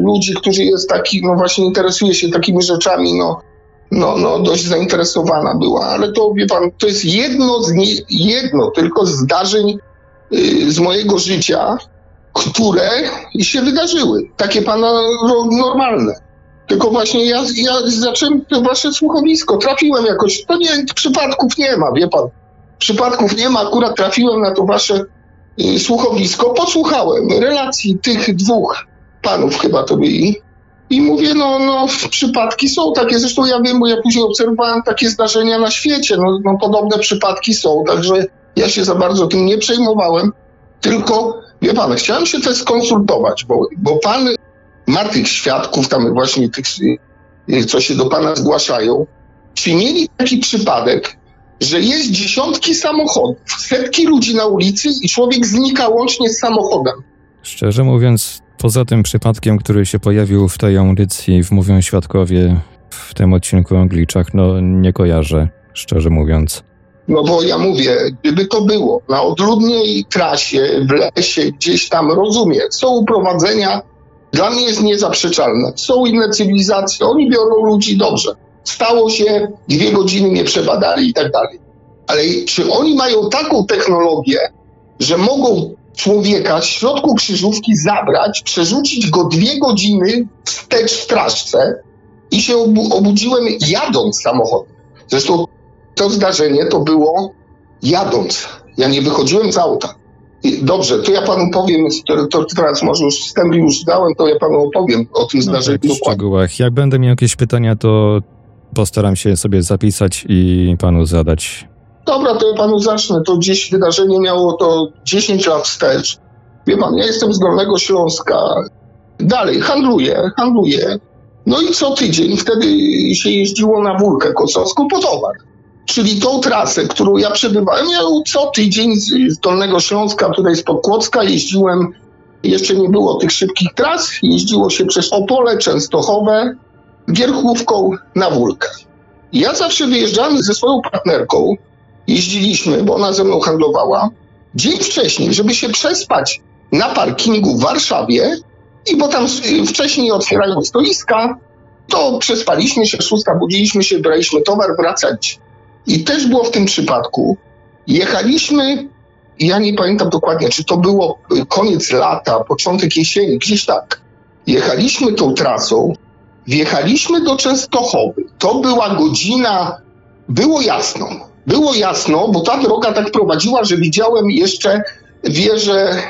ludzi, którzy jest taki, no właśnie interesuje się takimi rzeczami, no, no, no dość zainteresowana była, ale to wie pan, to jest jedno z nie, jedno tylko zdarzeń y, z mojego życia, które się wydarzyły. Takie pana no, normalne. Tylko właśnie ja, ja zacząłem to wasze słuchowisko, trafiłem jakoś, to nie, przypadków nie ma, wie pan. Przypadków nie ma, akurat trafiłem na to wasze słuchowisko, posłuchałem relacji tych dwóch panów chyba to byli, I mówię, no, no, przypadki są takie, zresztą ja wiem, bo ja później obserwowałem takie zdarzenia na świecie, no, no podobne przypadki są, także ja się za bardzo tym nie przejmowałem, tylko, wie pan, chciałem się też skonsultować, bo, bo pan ma tych świadków, tam właśnie tych, y, co się do pana zgłaszają, czy mieli taki przypadek, że jest dziesiątki samochodów, setki ludzi na ulicy i człowiek znika łącznie z samochodem. Szczerze mówiąc, poza tym przypadkiem, który się pojawił w tej audycji w Mówią Świadkowie w tym odcinku o gliczach, no nie kojarzę, szczerze mówiąc. No bo ja mówię, gdyby to było na odludnej trasie, w lesie, gdzieś tam, rozumiem, są uprowadzenia, dla mnie jest niezaprzeczalne. Są inne cywilizacje, oni biorą ludzi dobrze. Stało się, dwie godziny nie przebadali i tak dalej. Ale czy oni mają taką technologię, że mogą człowieka w środku krzyżówki zabrać, przerzucić go dwie godziny wstecz w straszce i się obu obudziłem jadąc samochodem. Zresztą to zdarzenie to było jadąc. Ja nie wychodziłem z auta. I dobrze, to ja panu powiem, to, to teraz może już wstęp już dałem, to ja panu opowiem o tym zdarzeniu. No, tak, w szczegółach. Jak będę miał jakieś pytania, to postaram się sobie zapisać i panu zadać. Dobra, to ja panu zacznę. To gdzieś wydarzenie miało to 10 lat wstecz. Wie pan, ja jestem z Dolnego Śląska. Dalej, handluję, handluję. No i co tydzień wtedy się jeździło na Wólkę Kocowską po towar. Czyli tą trasę, którą ja przebywałem, ja co tydzień z, z Dolnego Śląska, tutaj z Podkłodzka jeździłem, jeszcze nie było tych szybkich tras, jeździło się przez Opole, Częstochowe, Gierchówką na Wólkę. Ja zawsze wyjeżdżałem ze swoją partnerką, jeździliśmy, bo ona ze mną handlowała, dzień wcześniej, żeby się przespać na parkingu w Warszawie i bo tam wcześniej otwierają stoiska, to przespaliśmy się, szósta budziliśmy się, braliśmy towar, wracać. I też było w tym przypadku, jechaliśmy, ja nie pamiętam dokładnie, czy to było koniec lata, początek jesieni, gdzieś tak. Jechaliśmy tą trasą, wjechaliśmy do Częstochowy. To była godzina, było jasno. Było jasno, bo ta droga tak prowadziła, że widziałem jeszcze wieżę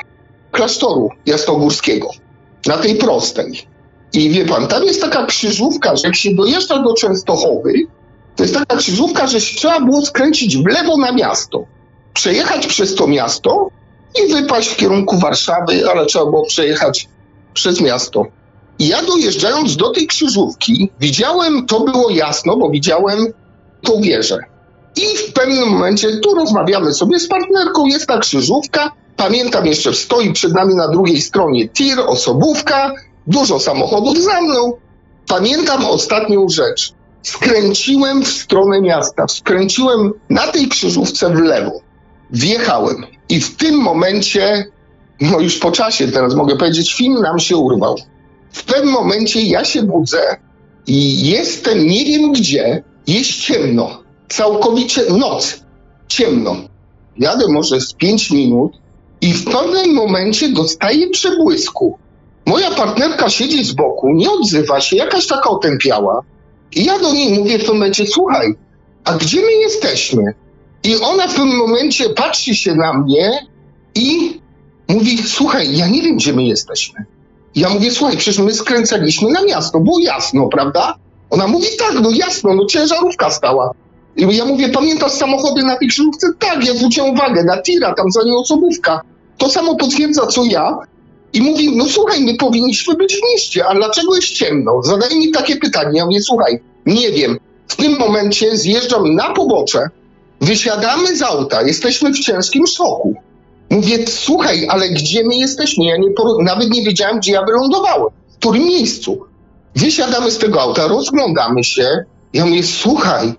klasztoru jasnogórskiego na tej prostej. I wie pan, tam jest taka krzyżówka, że jak się dojeżdża do Częstochowy, to jest taka krzyżówka, że trzeba było skręcić w lewo na miasto, przejechać przez to miasto i wypaść w kierunku Warszawy, ale trzeba było przejechać przez miasto. I ja dojeżdżając do tej krzyżówki, widziałem, to było jasno, bo widziałem tą wieżę. I w pewnym momencie, tu rozmawiamy sobie z partnerką, jest ta krzyżówka, pamiętam jeszcze, stoi przed nami na drugiej stronie tir, osobówka, dużo samochodów za mną. Pamiętam ostatnią rzecz. Skręciłem w stronę miasta, skręciłem na tej krzyżówce w lewo. Wjechałem i w tym momencie, no już po czasie teraz mogę powiedzieć, film nam się urwał. W pewnym momencie ja się budzę i jestem nie wiem gdzie, jest ciemno, całkowicie noc, ciemno. Jadę może z pięć minut i w pewnym momencie dostaję przebłysku. Moja partnerka siedzi z boku, nie odzywa się, jakaś taka otępiała. I ja do niej mówię w tym momencie, słuchaj, a gdzie my jesteśmy? I ona w tym momencie patrzy się na mnie i mówi, słuchaj, ja nie wiem, gdzie my jesteśmy. Ja mówię, słuchaj, przecież my skręcaliśmy na miasto, było jasno, prawda? Ona mówi, tak, no jasno, no ciężarówka stała. I ja mówię, pamiętasz samochody na tej krzyżówce? Tak, ja zwróciłem uwagę, na tira, tam za nią osobówka. To samo potwierdza, co ja. I mówi, no słuchaj, my powinniśmy być w mieście, a dlaczego jest ciemno? Zadaje mi takie pytanie. Ja mówię, słuchaj, nie wiem. W tym momencie zjeżdżam na pobocze, wysiadamy z auta, jesteśmy w ciężkim szoku. Mówię, słuchaj, ale gdzie my jesteśmy? Ja nie, nawet nie wiedziałem, gdzie ja wylądowałem, w którym miejscu. Wysiadamy z tego auta, rozglądamy się. Ja mówię, słuchaj,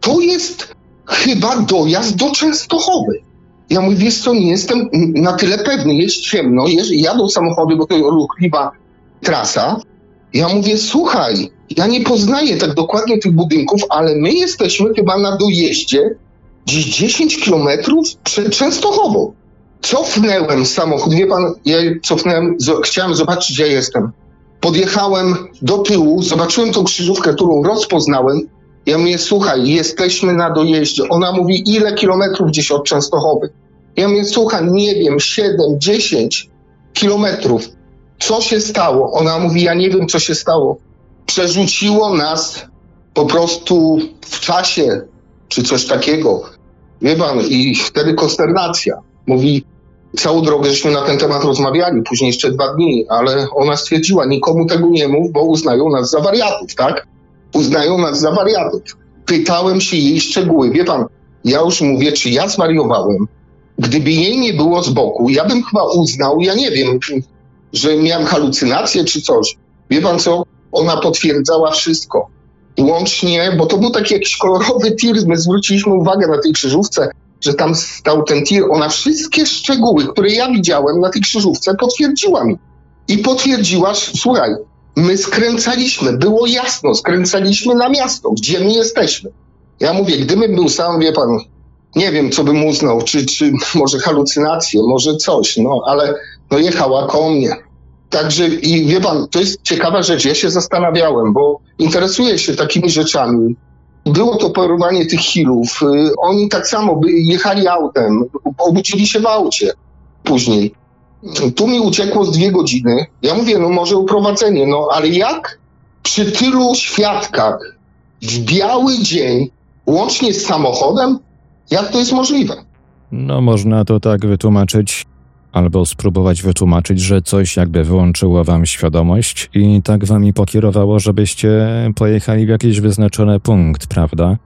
to jest chyba dojazd do Częstochowy. Ja mówię, wiesz co, nie jestem na tyle pewny, jest ciemno, jest, jadą samochody, bo to ruchliwa trasa. Ja mówię, słuchaj, ja nie poznaję tak dokładnie tych budynków, ale my jesteśmy chyba na dojeździe gdzieś 10 kilometrów przed Częstochową. Cofnęłem samochód, wie pan, ja cofnąłem, chciałem zobaczyć, gdzie jestem. Podjechałem do tyłu, zobaczyłem tą krzyżówkę, którą rozpoznałem. Ja mówię, słuchaj, jesteśmy na dojeździe. Ona mówi, ile kilometrów gdzieś od Częstochowy? Ja mówię, słuchaj, nie wiem, 7, 10 kilometrów. Co się stało? Ona mówi, ja nie wiem, co się stało. przerzuciło nas po prostu w czasie, czy coś takiego. Wie pan, i wtedy konsternacja. Mówi, całą drogę żeśmy na ten temat rozmawiali, później jeszcze dwa dni, ale ona stwierdziła, nikomu tego nie mów, bo uznają nas za wariatów, tak? Uznają nas za wariatów. Pytałem się jej szczegóły. Wie pan, ja już mówię, czy ja zwariowałem. Gdyby jej nie było z boku, ja bym chyba uznał, ja nie wiem, że miałem halucynację czy coś. Wie pan co? Ona potwierdzała wszystko. Łącznie, bo to był taki jakiś kolorowy tir, my zwróciliśmy uwagę na tej krzyżówce, że tam stał ten tir. Ona wszystkie szczegóły, które ja widziałem na tej krzyżówce, potwierdziła mi. I potwierdziła, słuchaj, my skręcaliśmy, było jasno, skręcaliśmy na miasto, gdzie my jesteśmy. Ja mówię, gdybym był sam, wie pan, nie wiem, co bym uznał, czy, czy może halucynacje, może coś, no ale no jechała koło mnie. Także i wie pan, to jest ciekawa rzecz. Ja się zastanawiałem, bo interesuję się takimi rzeczami. Było to porwanie tych hilów. Y, oni tak samo jechali autem, obudzili się w aucie później. Tu mi uciekło z dwie godziny. Ja mówię, no może uprowadzenie, no ale jak przy tylu świadkach w biały dzień, łącznie z samochodem, jak to jest możliwe? No, można to tak wytłumaczyć, albo spróbować wytłumaczyć, że coś jakby wyłączyło wam świadomość i tak wami pokierowało, żebyście pojechali w jakiś wyznaczony punkt, prawda?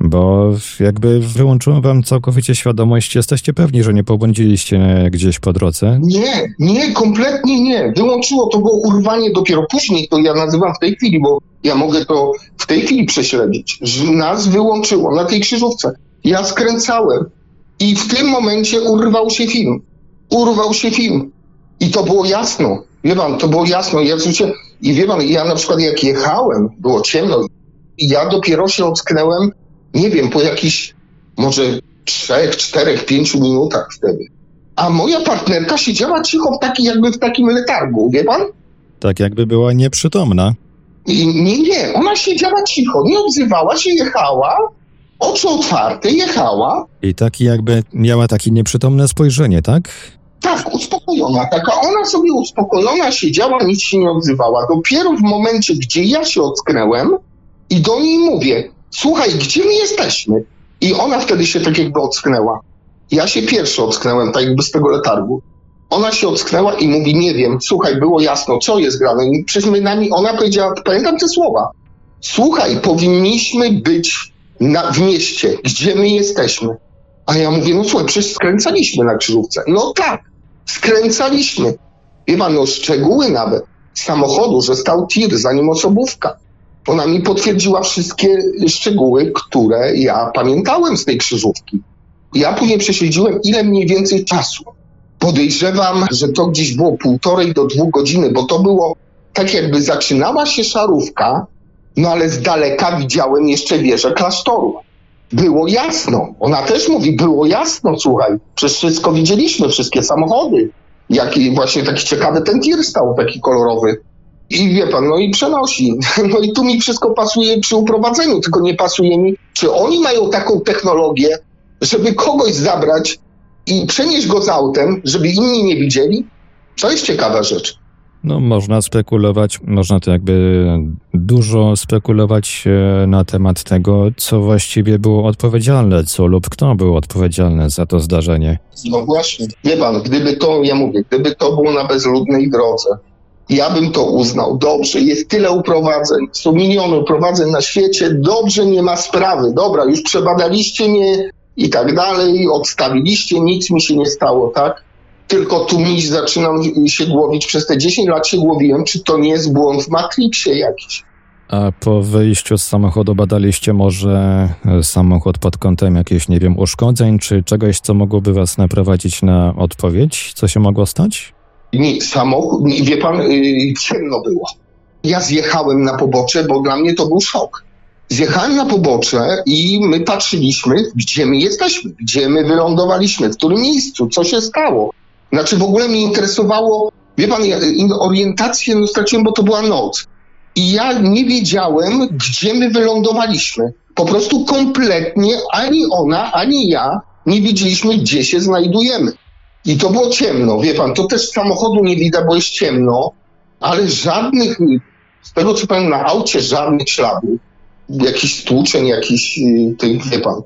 Bo jakby wyłączyło wam całkowicie świadomość, jesteście pewni, że nie pobłądziliście gdzieś po drodze? Nie, nie, kompletnie nie. Wyłączyło to było urwanie dopiero później, to ja nazywam w tej chwili, bo ja mogę to w tej chwili prześledzić, że nas wyłączyło na tej krzyżówce. Ja skręcałem i w tym momencie urwał się film. Urwał się film. I to było jasno. Wie pan, to było jasno. Ja, I wie pan, ja na przykład jak jechałem, było ciemno i ja dopiero się ocknęłem, nie wiem, po jakichś może trzech, czterech, pięciu minutach wtedy. A moja partnerka siedziała cicho w taki, jakby w takim letargu, wie pan? Tak jakby była nieprzytomna. I nie, nie, ona siedziała cicho, nie odzywała się, jechała, oczy otwarte, jechała. I taki jakby miała takie nieprzytomne spojrzenie, tak? Tak, uspokojona. Taka ona sobie uspokojona siedziała, nic się nie odzywała. Dopiero w momencie, gdzie ja się ocknęłem i do niej mówię, słuchaj, gdzie my jesteśmy? I ona wtedy się tak jakby ocknęła. Ja się pierwszy ocknęłem, tak jakby z tego letargu. Ona się ocknęła i mówi, nie wiem, słuchaj, było jasno, co jest grane. I przed nami ona powiedziała, pamiętam te słowa, słuchaj, powinniśmy być na, w mieście, gdzie my jesteśmy. A ja mówię, no słuchaj, przecież skręcaliśmy na krzyżówce. No tak, skręcaliśmy. Wie pan, no szczegóły nawet samochodu, że stał tir, zanim osobówka. Ona mi potwierdziła wszystkie szczegóły, które ja pamiętałem z tej krzyżówki. Ja później prześledziłem, ile mniej więcej czasu. Podejrzewam, że to gdzieś było półtorej do dwóch godziny, bo to było tak jakby zaczynała się szarówka, no ale z daleka widziałem jeszcze wieżę klasztoru. Było jasno. Ona też mówi, było jasno, słuchaj. Przecież wszystko widzieliśmy, wszystkie samochody. Jaki właśnie taki ciekawy ten tir stał, taki kolorowy. I wie pan, no i przenosi. *laughs* No i tu mi wszystko pasuje przy uprowadzeniu, tylko nie pasuje mi, czy oni mają taką technologię, żeby kogoś zabrać i przenieść go z autem, żeby inni nie widzieli? To jest ciekawa rzecz. No, można spekulować, można to jakby dużo spekulować e, na temat tego, co właściwie było odpowiedzialne, co lub kto był odpowiedzialny za to zdarzenie. No właśnie. Wie pan, gdyby to, ja mówię, gdyby to było na bezludnej drodze, ja bym to uznał. Dobrze, jest tyle uprowadzeń, są miliony uprowadzeń na świecie, dobrze, nie ma sprawy. Dobra, już przebadaliście mnie i tak dalej, odstawiliście, nic mi się nie stało, tak? Tylko tu mi zaczynam się głowić, przez te 10 lat się głowiłem, czy to nie jest błąd w Matrixie jakiś. A po wyjściu z samochodu badaliście może samochód pod kątem jakichś, nie wiem, uszkodzeń, czy czegoś, co mogłoby was naprowadzić na odpowiedź? Co się mogło stać? Nie, samochód, nie, wie pan, yy, ciemno było. Ja zjechałem na pobocze, bo dla mnie to był szok. Zjechałem na pobocze i my patrzyliśmy, gdzie my jesteśmy, gdzie my wylądowaliśmy, w którym miejscu, co się stało. Znaczy w ogóle mnie interesowało, wie pan, ja orientację no, straciłem, bo to była noc. I ja nie wiedziałem, gdzie my wylądowaliśmy. Po prostu kompletnie ani ona, ani ja nie wiedzieliśmy, gdzie się znajdujemy. I to było ciemno, wie pan, to też samochodu nie widać, bo jest ciemno, ale żadnych Z tego co powiem, na aucie żadnych śladów. Jakichś tłuczeń, jakichś y, tych, wie pan.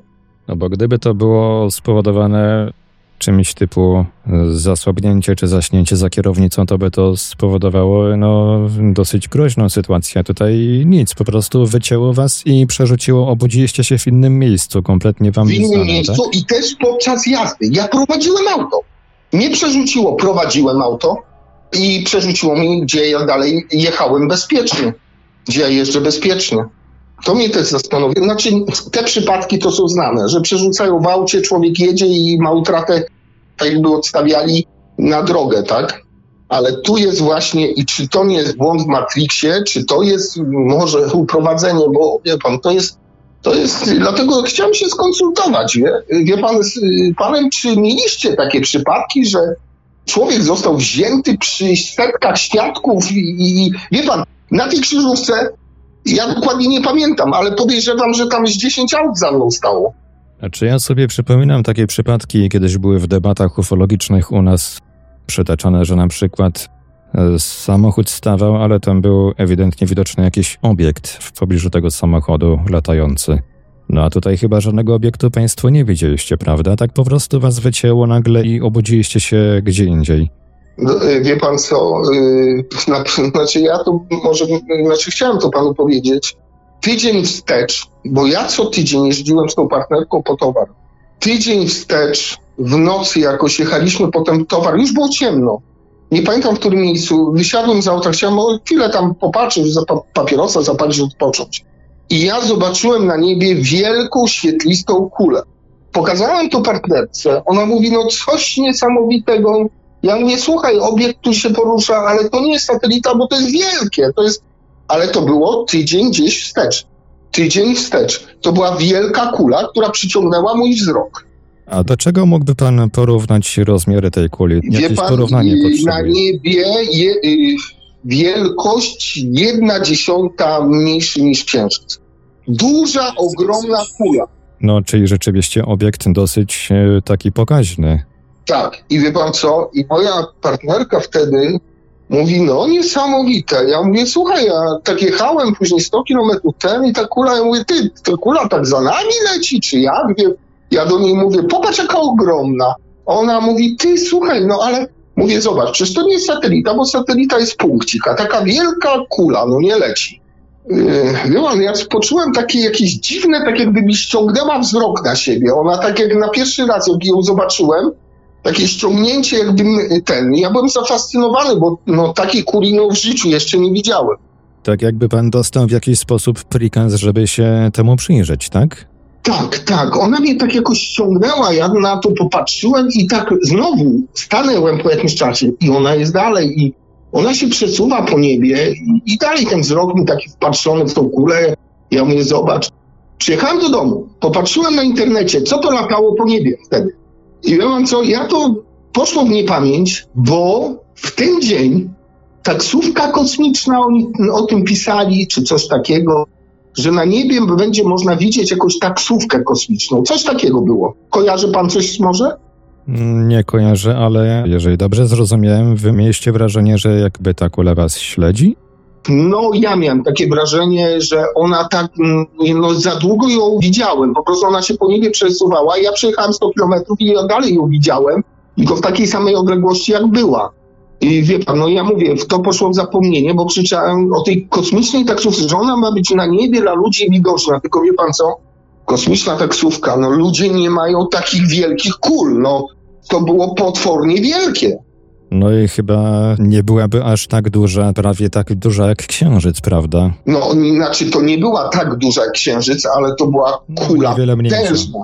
No bo gdyby to było spowodowane czymś typu zasłabnięcie czy zaśnięcie za kierownicą, to by to spowodowało no, dosyć groźną sytuację. Tutaj nic, po prostu wycięło was i przerzuciło, obudziliście się w innym miejscu, kompletnie wam W innym miejscu tak? i też podczas jazdy. Ja prowadziłem auto. Nie przerzuciło, prowadziłem auto i przerzuciło mnie, gdzie ja dalej jechałem bezpiecznie. Gdzie ja jeżdżę bezpiecznie. To mnie też zastanowiło. Znaczy, te przypadki to są znane, że przerzucają w aucie, człowiek jedzie i ma utratę, tak jakby odstawiali na drogę, tak? Ale tu jest właśnie, i czy to nie jest błąd w Matrixie, czy to jest może uprowadzenie, bo wie pan, to jest, to jest, dlatego chciałem się skonsultować, wie, wie pan z panem, czy mieliście takie przypadki, że człowiek został wzięty przy setkach świadków i, i wie pan, na tej krzyżówce ja dokładnie nie pamiętam, ale podejrzewam, że tam z 10 aut za mną stało. Znaczy ja sobie przypominam takie przypadki, kiedyś były w debatach ufologicznych u nas przytaczane, że na przykład e, samochód stawał, ale tam był ewidentnie widoczny jakiś obiekt w pobliżu tego samochodu latający. No a tutaj chyba żadnego obiektu państwo nie widzieliście, prawda? Tak po prostu was wycięło nagle i obudziliście się gdzie indziej. No, y, Wie pan co, y, *laughs* na, znaczy ja tu może, znaczy chciałem to panu powiedzieć. Tydzień wstecz, bo ja co tydzień jeździłem z tą partnerką po towar. Tydzień wstecz, w nocy jakoś jechaliśmy potem towar, już było ciemno. Nie pamiętam w którym miejscu, wysiadłem z auta, chciałem chwilę tam popatrzeć, za pa- papierosa zapalić, odpocząć. I ja zobaczyłem na niebie wielką, świetlistą kulę. Pokazałem to partnerce, ona mówi, no coś niesamowitego, ja mówię, słuchaj, obiekt tu się porusza, ale to nie jest satelita, bo to jest wielkie. To jest... Ale to było tydzień gdzieś wstecz. Tydzień wstecz. To była wielka kula, która przyciągnęła mój wzrok. A do czego mógłby pan porównać rozmiary tej kuli? Wie Jakieś pan, porównanie y, na potrzebuje. niebie je, y, wielkość jedna dziesiąta mniejszy niż księżyc. Duża, ogromna kula. No, czyli rzeczywiście obiekt dosyć e, taki pokaźny. Tak, i wie pan co? I moja partnerka wtedy mówi, no niesamowite. Ja mówię, słuchaj, ja tak jechałem później 100 kilometrów ten i ta kula, ja mówię, ty, ta kula tak za nami leci, czy jak? Ja do niej mówię, popatrz jaka ogromna. Ona mówi, ty, słuchaj, no ale mówię, zobacz, przecież to nie jest satelita, bo satelita jest punkcik, a taka wielka kula, no nie leci. Yy, pan, ja poczułem takie jakieś dziwne, tak jakby mi ściągnęła wzrok na siebie. Ona tak jak na pierwszy raz, jak ją zobaczyłem, takie ściągnięcie jakbym ten. Ja byłem zafascynowany, bo no, takiej kuli no, w życiu jeszcze nie widziałem. Tak jakby pan dostał w jakiś sposób prikaz, żeby się temu przyjrzeć, tak? Tak, tak. Ona mnie tak jakoś ściągnęła, ja na to popatrzyłem i tak znowu stanęłem po jakimś czasie i ona jest dalej i ona się przesuwa po niebie i, i dalej ten wzrok mi taki wpatrzony w tą kulę. Ja mówię, zobacz. Przyjechałem do domu, popatrzyłem na internecie, co to latało po niebie wtedy. I wie pan co, ja to poszło w niepamięć, bo w ten dzień taksówka kosmiczna, oni o tym pisali, czy coś takiego, że na niebie będzie można widzieć jakąś taksówkę kosmiczną. Coś takiego było. Kojarzy pan coś może? Nie kojarzę, ale jeżeli dobrze zrozumiałem, wy mieliście wrażenie, że jakby ta kula was śledzi? No, ja miałem takie wrażenie, że ona tak, mm, no za długo ją widziałem. Po prostu ona się po niebie przesuwała. Ja przejechałem 100 kilometrów i ja dalej ją widziałem, tylko w takiej samej odległości jak była. I wie pan, no ja mówię, w to poszło w zapomnienie, bo krzyczałem o tej kosmicznej taksówce, że ona ma być na niebie dla ludzi widoczna. Tylko wie pan co? Kosmiczna taksówka, no ludzie nie mają takich wielkich kul, no to było potwornie wielkie. No i chyba nie byłaby aż tak duża, prawie tak duża jak księżyc, prawda? No, znaczy to nie była tak duża jak księżyc, ale to była No, kula mniejsza. tężna.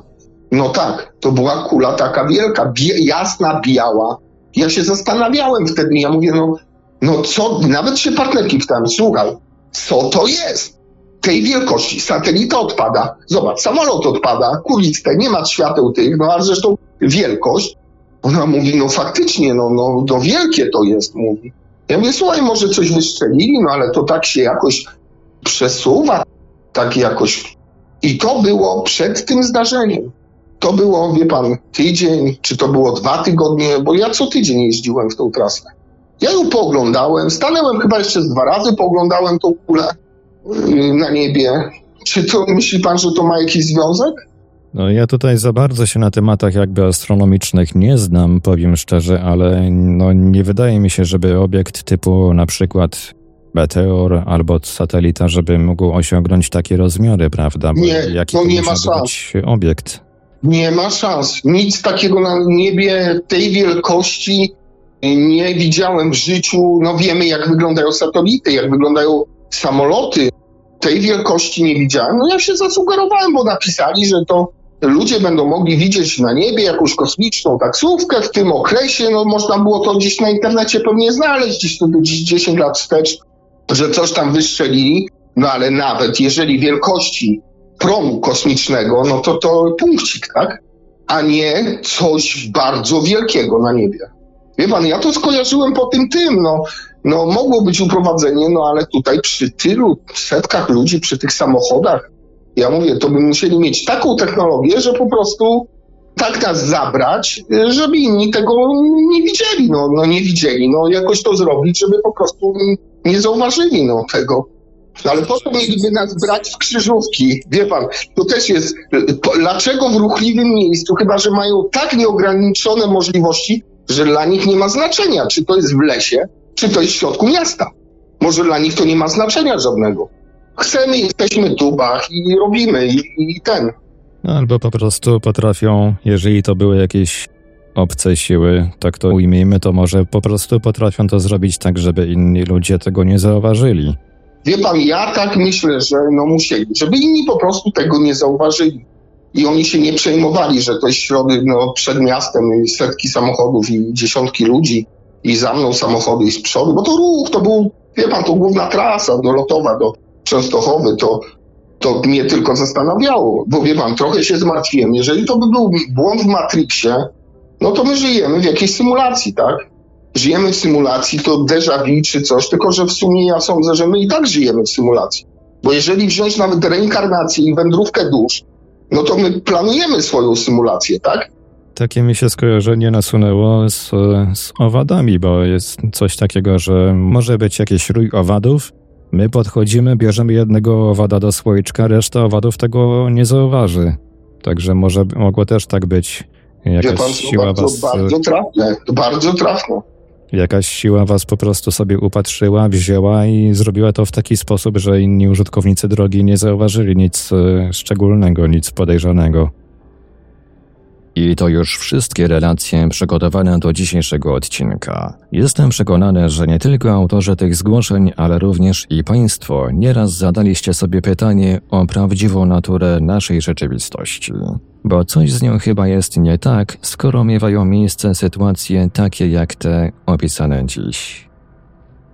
No tak, to była kula taka wielka, bie, jasna, biała. Ja się zastanawiałem wtedy, ja mówię, no, no co, nawet się partnerki pytałem, słuchaj, co to jest? Tej wielkości, satelita odpada, zobacz, samolot odpada, kuliste, nie ma świateł tych, no a zresztą wielkość. Ona mówi, no faktycznie, no, no, no wielkie to jest, mówi. Ja mówię, słuchaj, może coś wystrzelili, no ale to tak się jakoś przesuwa, tak jakoś. I to było przed tym zdarzeniem. To było, wie pan, tydzień, czy to było dwa tygodnie, bo ja co tydzień jeździłem w tą trasę. Ja ją pooglądałem, stanęłem chyba jeszcze dwa razy, pooglądałem tą kulę yy, na niebie. Czy to myśli pan, że to ma jakiś związek? No ja tutaj za bardzo się na tematach jakby astronomicznych nie znam, powiem szczerze, ale no nie wydaje mi się, żeby obiekt typu na przykład meteor albo satelita, żeby mógł osiągnąć takie rozmiary, prawda? Bo Nie, jaki to nie ma być obiekt? Nie ma szans. Nic takiego na niebie tej wielkości nie widziałem w życiu. No wiemy, jak wyglądają satelity, jak wyglądają samoloty. Tej wielkości nie widziałem. No ja się zasugerowałem, bo napisali, że to ludzie będą mogli widzieć na niebie jakąś kosmiczną taksówkę w tym okresie. No można było to gdzieś na internecie pewnie znaleźć, gdzieś to było 10 lat wstecz, że coś tam wystrzelili. No ale nawet jeżeli wielkości promu kosmicznego, no to to punkcik, tak? A nie coś bardzo wielkiego na niebie. Wie pan, ja to skojarzyłem po tym tym, no, no mogło być uprowadzenie, no ale tutaj przy tylu setkach ludzi, przy tych samochodach, ja mówię, to by musieli mieć taką technologię, że po prostu tak nas zabrać, żeby inni tego nie widzieli, no, no nie widzieli, no jakoś to zrobić, żeby po prostu nie zauważyli, no tego. No ale po co mieliby nas brać w krzyżówki? Wie pan, to też jest, po- dlaczego w ruchliwym miejscu, chyba że mają tak nieograniczone możliwości, że dla nich nie ma znaczenia, czy to jest w lesie, czy to jest w środku miasta. Może dla nich to nie ma znaczenia żadnego. Chcemy, jesteśmy tu, bach, i robimy, i, i ten. No, albo po prostu potrafią, jeżeli to były jakieś obce siły, tak to ujmijmy, to może po prostu potrafią to zrobić tak, żeby inni ludzie tego nie zauważyli. Wie pan, ja tak myślę, że no musieli, żeby inni po prostu tego nie zauważyli. I oni się nie przejmowali, że to jest środek no, przed miastem i setki samochodów i dziesiątki ludzi i za mną samochody i z przodu, bo to ruch, to był, wie pan, to główna trasa dolotowa do Częstochowy, to, to mnie tylko zastanawiało, bo wie pan, trochę się zmartwiłem. Jeżeli to by był błąd w Matrixie, no to my żyjemy w jakiejś symulacji, tak? Żyjemy w symulacji, to déjà vu czy coś, tylko że w sumie ja sądzę, że my i tak żyjemy w symulacji. Bo jeżeli wziąć nawet reinkarnację i wędrówkę dusz, no to my planujemy swoją symulację, tak? Takie mi się skojarzenie nasunęło z, z owadami, bo jest coś takiego, że może być jakiś rój owadów. My podchodzimy, bierzemy jednego owada do słoiczka, reszta owadów tego nie zauważy. Także może mogło też tak być. Jakaś pan, siła bardzo, was, bardzo trafne, to bardzo trafne. jakaś siła was po prostu sobie upatrzyła, wzięła i zrobiła to w taki sposób, że inni użytkownicy drogi nie zauważyli nic e, szczególnego, nic podejrzanego. I to już wszystkie relacje przygotowane do dzisiejszego odcinka. Jestem przekonany, że nie tylko autorzy tych zgłoszeń, ale również i Państwo nieraz zadaliście sobie pytanie o prawdziwą naturę naszej rzeczywistości. Bo coś z nią chyba jest nie tak, skoro miewają miejsce sytuacje takie jak te opisane dziś.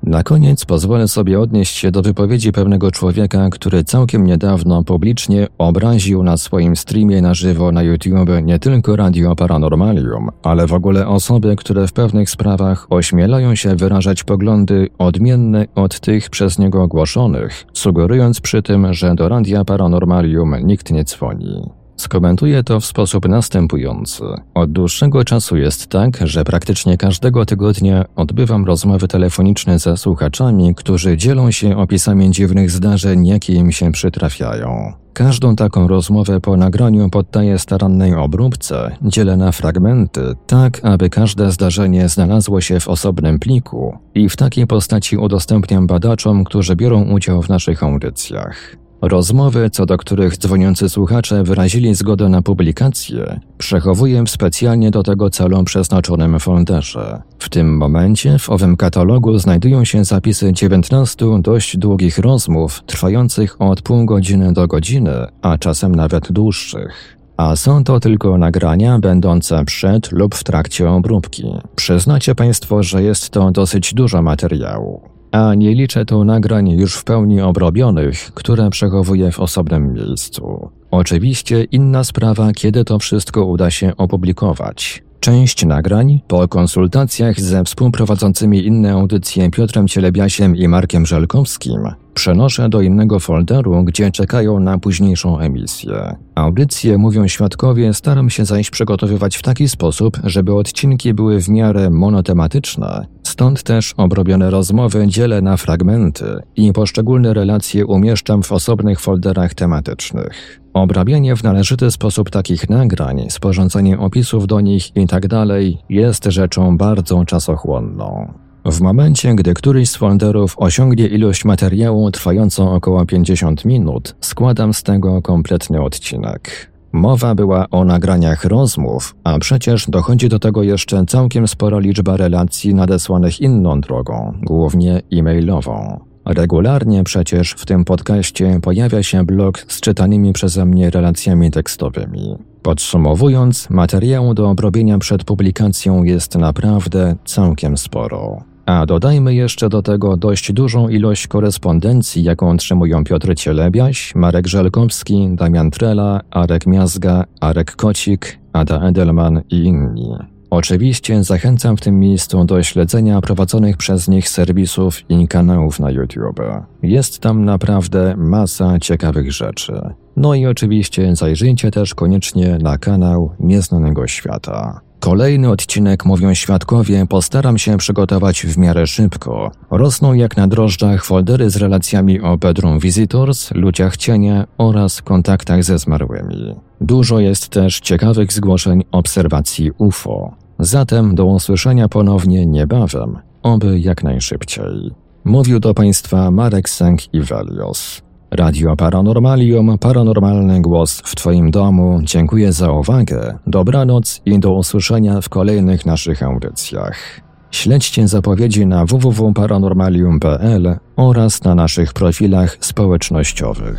Na koniec pozwolę sobie odnieść się do wypowiedzi pewnego człowieka, który całkiem niedawno publicznie obraził na swoim streamie na żywo na YouTube nie tylko Radio Paranormalium, ale w ogóle osoby, które w pewnych sprawach ośmielają się wyrażać poglądy odmienne od tych przez niego ogłoszonych, sugerując przy tym, że do Radia Paranormalium nikt nie dzwoni. Skomentuję to w sposób następujący. Od dłuższego czasu jest tak, że praktycznie każdego tygodnia odbywam rozmowy telefoniczne ze słuchaczami, którzy dzielą się opisami dziwnych zdarzeń, jakie im się przytrafiają. Każdą taką rozmowę po nagraniu poddaję starannej obróbce, dzielę na fragmenty, tak aby każde zdarzenie znalazło się w osobnym pliku i w takiej postaci udostępniam badaczom, którzy biorą udział w naszych audycjach. Rozmowy, co do których dzwoniący słuchacze wyrazili zgodę na publikację, przechowuję w specjalnie do tego celu przeznaczonym folderze. W tym momencie w owym katalogu znajdują się zapisy 19 dość długich rozmów, trwających od pół godziny do godziny, a czasem nawet dłuższych. A są to tylko nagrania będące przed lub w trakcie obróbki. Przyznacie Państwo, że jest to dosyć dużo materiału. A nie liczę tu nagrań już w pełni obrobionych, które przechowuję w osobnym miejscu. Oczywiście inna sprawa, kiedy to wszystko uda się opublikować. Część nagrań, po konsultacjach ze współprowadzącymi inne audycje Piotrem Cielebiasiem i Markiem Żelkowskim, przenoszę do innego folderu, gdzie czekają na późniejszą emisję. Audycje, mówią świadkowie, staram się zaś przygotowywać w taki sposób, żeby odcinki były w miarę monotematyczne, Stąd też obrobione rozmowy dzielę na fragmenty i poszczególne relacje umieszczam w osobnych folderach tematycznych. Obrabianie w należyty sposób takich nagrań, sporządzenie opisów do nich itd. Tak jest rzeczą bardzo czasochłonną. W momencie, gdy któryś z folderów osiągnie ilość materiału trwającą około 50 minut, składam z tego kompletny odcinek. Mowa była o nagraniach rozmów, a przecież dochodzi do tego jeszcze całkiem spora liczba relacji nadesłanych inną drogą, głównie e-mailową. Regularnie przecież w tym podcaście pojawia się blog z czytanymi przeze mnie relacjami tekstowymi. Podsumowując, materiału do obrobienia przed publikacją jest naprawdę całkiem sporo. A dodajmy jeszcze do tego dość dużą ilość korespondencji, jaką otrzymują Piotr Cielebiaś, Marek Żelkowski, Damian Trela, Arek Miazga, Arek Kocik, Ada Edelman i inni. Oczywiście zachęcam w tym miejscu do śledzenia prowadzonych przez nich serwisów i kanałów na YouTube. Jest tam naprawdę masa ciekawych rzeczy. No i oczywiście zajrzyjcie też koniecznie na kanał Nieznanego Świata. Kolejny odcinek, mówią świadkowie, postaram się przygotować w miarę szybko. Rosną jak na drożdżach foldery z relacjami o Bedroom Visitors, ludziach cienia oraz kontaktach ze zmarłymi. Dużo jest też ciekawych zgłoszeń obserwacji UFO. Zatem do usłyszenia ponownie niebawem, oby jak najszybciej. Mówił do Państwa Marek Sęk i Velios. Radio Paranormalium, paranormalny głos w Twoim domu. Dziękuję za uwagę, dobranoc i do usłyszenia w kolejnych naszych audycjach. Śledźcie zapowiedzi na www.paranormalium.pl oraz na naszych profilach społecznościowych.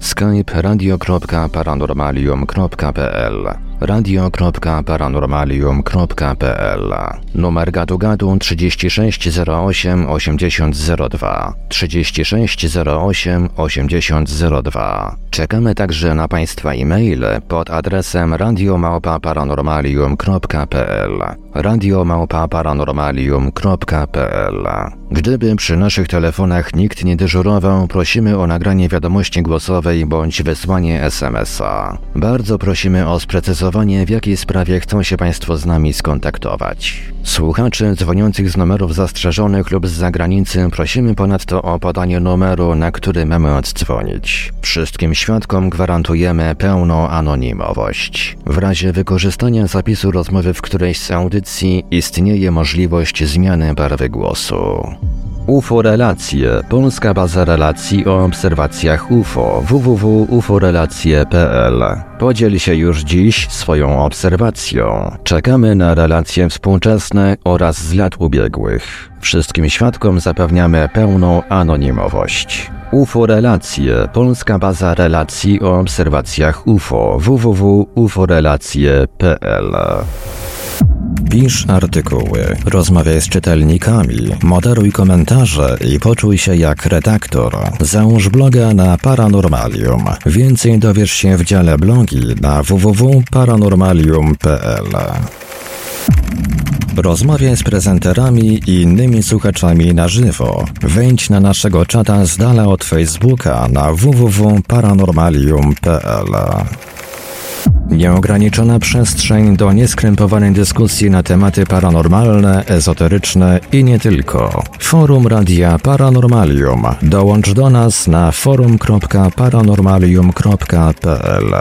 skype radio.paranormalium.pl radio.paranormalium.pl Numer gadu gadu 3608 8002 3608 8002 Czekamy także na Państwa e-maile pod adresem radiomałpa-paranormalium.pl radiomałpa-paranormalium.pl Gdyby przy naszych telefonach nikt nie dyżurował, prosimy o nagranie wiadomości głosowej bądź wysłanie SMS-a. Bardzo prosimy o sprecyzowanie, w jakiej sprawie chcą się Państwo z nami skontaktować. Słuchaczy dzwoniących z numerów zastrzeżonych lub z zagranicy prosimy ponadto o podanie numeru, na który mamy oddzwonić. Wszystkim świadkom gwarantujemy pełną anonimowość. W razie wykorzystania zapisu rozmowy w którejś z audycji istnieje możliwość zmiany barwy głosu. UFO Relacje, polska baza relacji o obserwacjach UFO www.uforelacje.pl. Podziel się już dziś swoją obserwacją. Czekamy na relacje współczesne oraz z lat ubiegłych. Wszystkim świadkom zapewniamy pełną anonimowość. UFO Relacje, polska baza relacji o obserwacjach UFO www.uforelacje.pl. Pisz artykuły, rozmawiaj z czytelnikami, moderuj komentarze i poczuj się jak redaktor. Załóż bloga na Paranormalium. Więcej dowiesz się w dziale blogi na www.paranormalium.pl. Rozmawiaj z prezenterami i innymi słuchaczami na żywo. Wejdź na naszego czata z dala od Facebooka na www.paranormalium.pl. Nieograniczona przestrzeń do nieskrępowanej dyskusji na tematy paranormalne, ezoteryczne i nie tylko. Forum Radia Paranormalium. Dołącz do nas na forum.paranormalium.pl.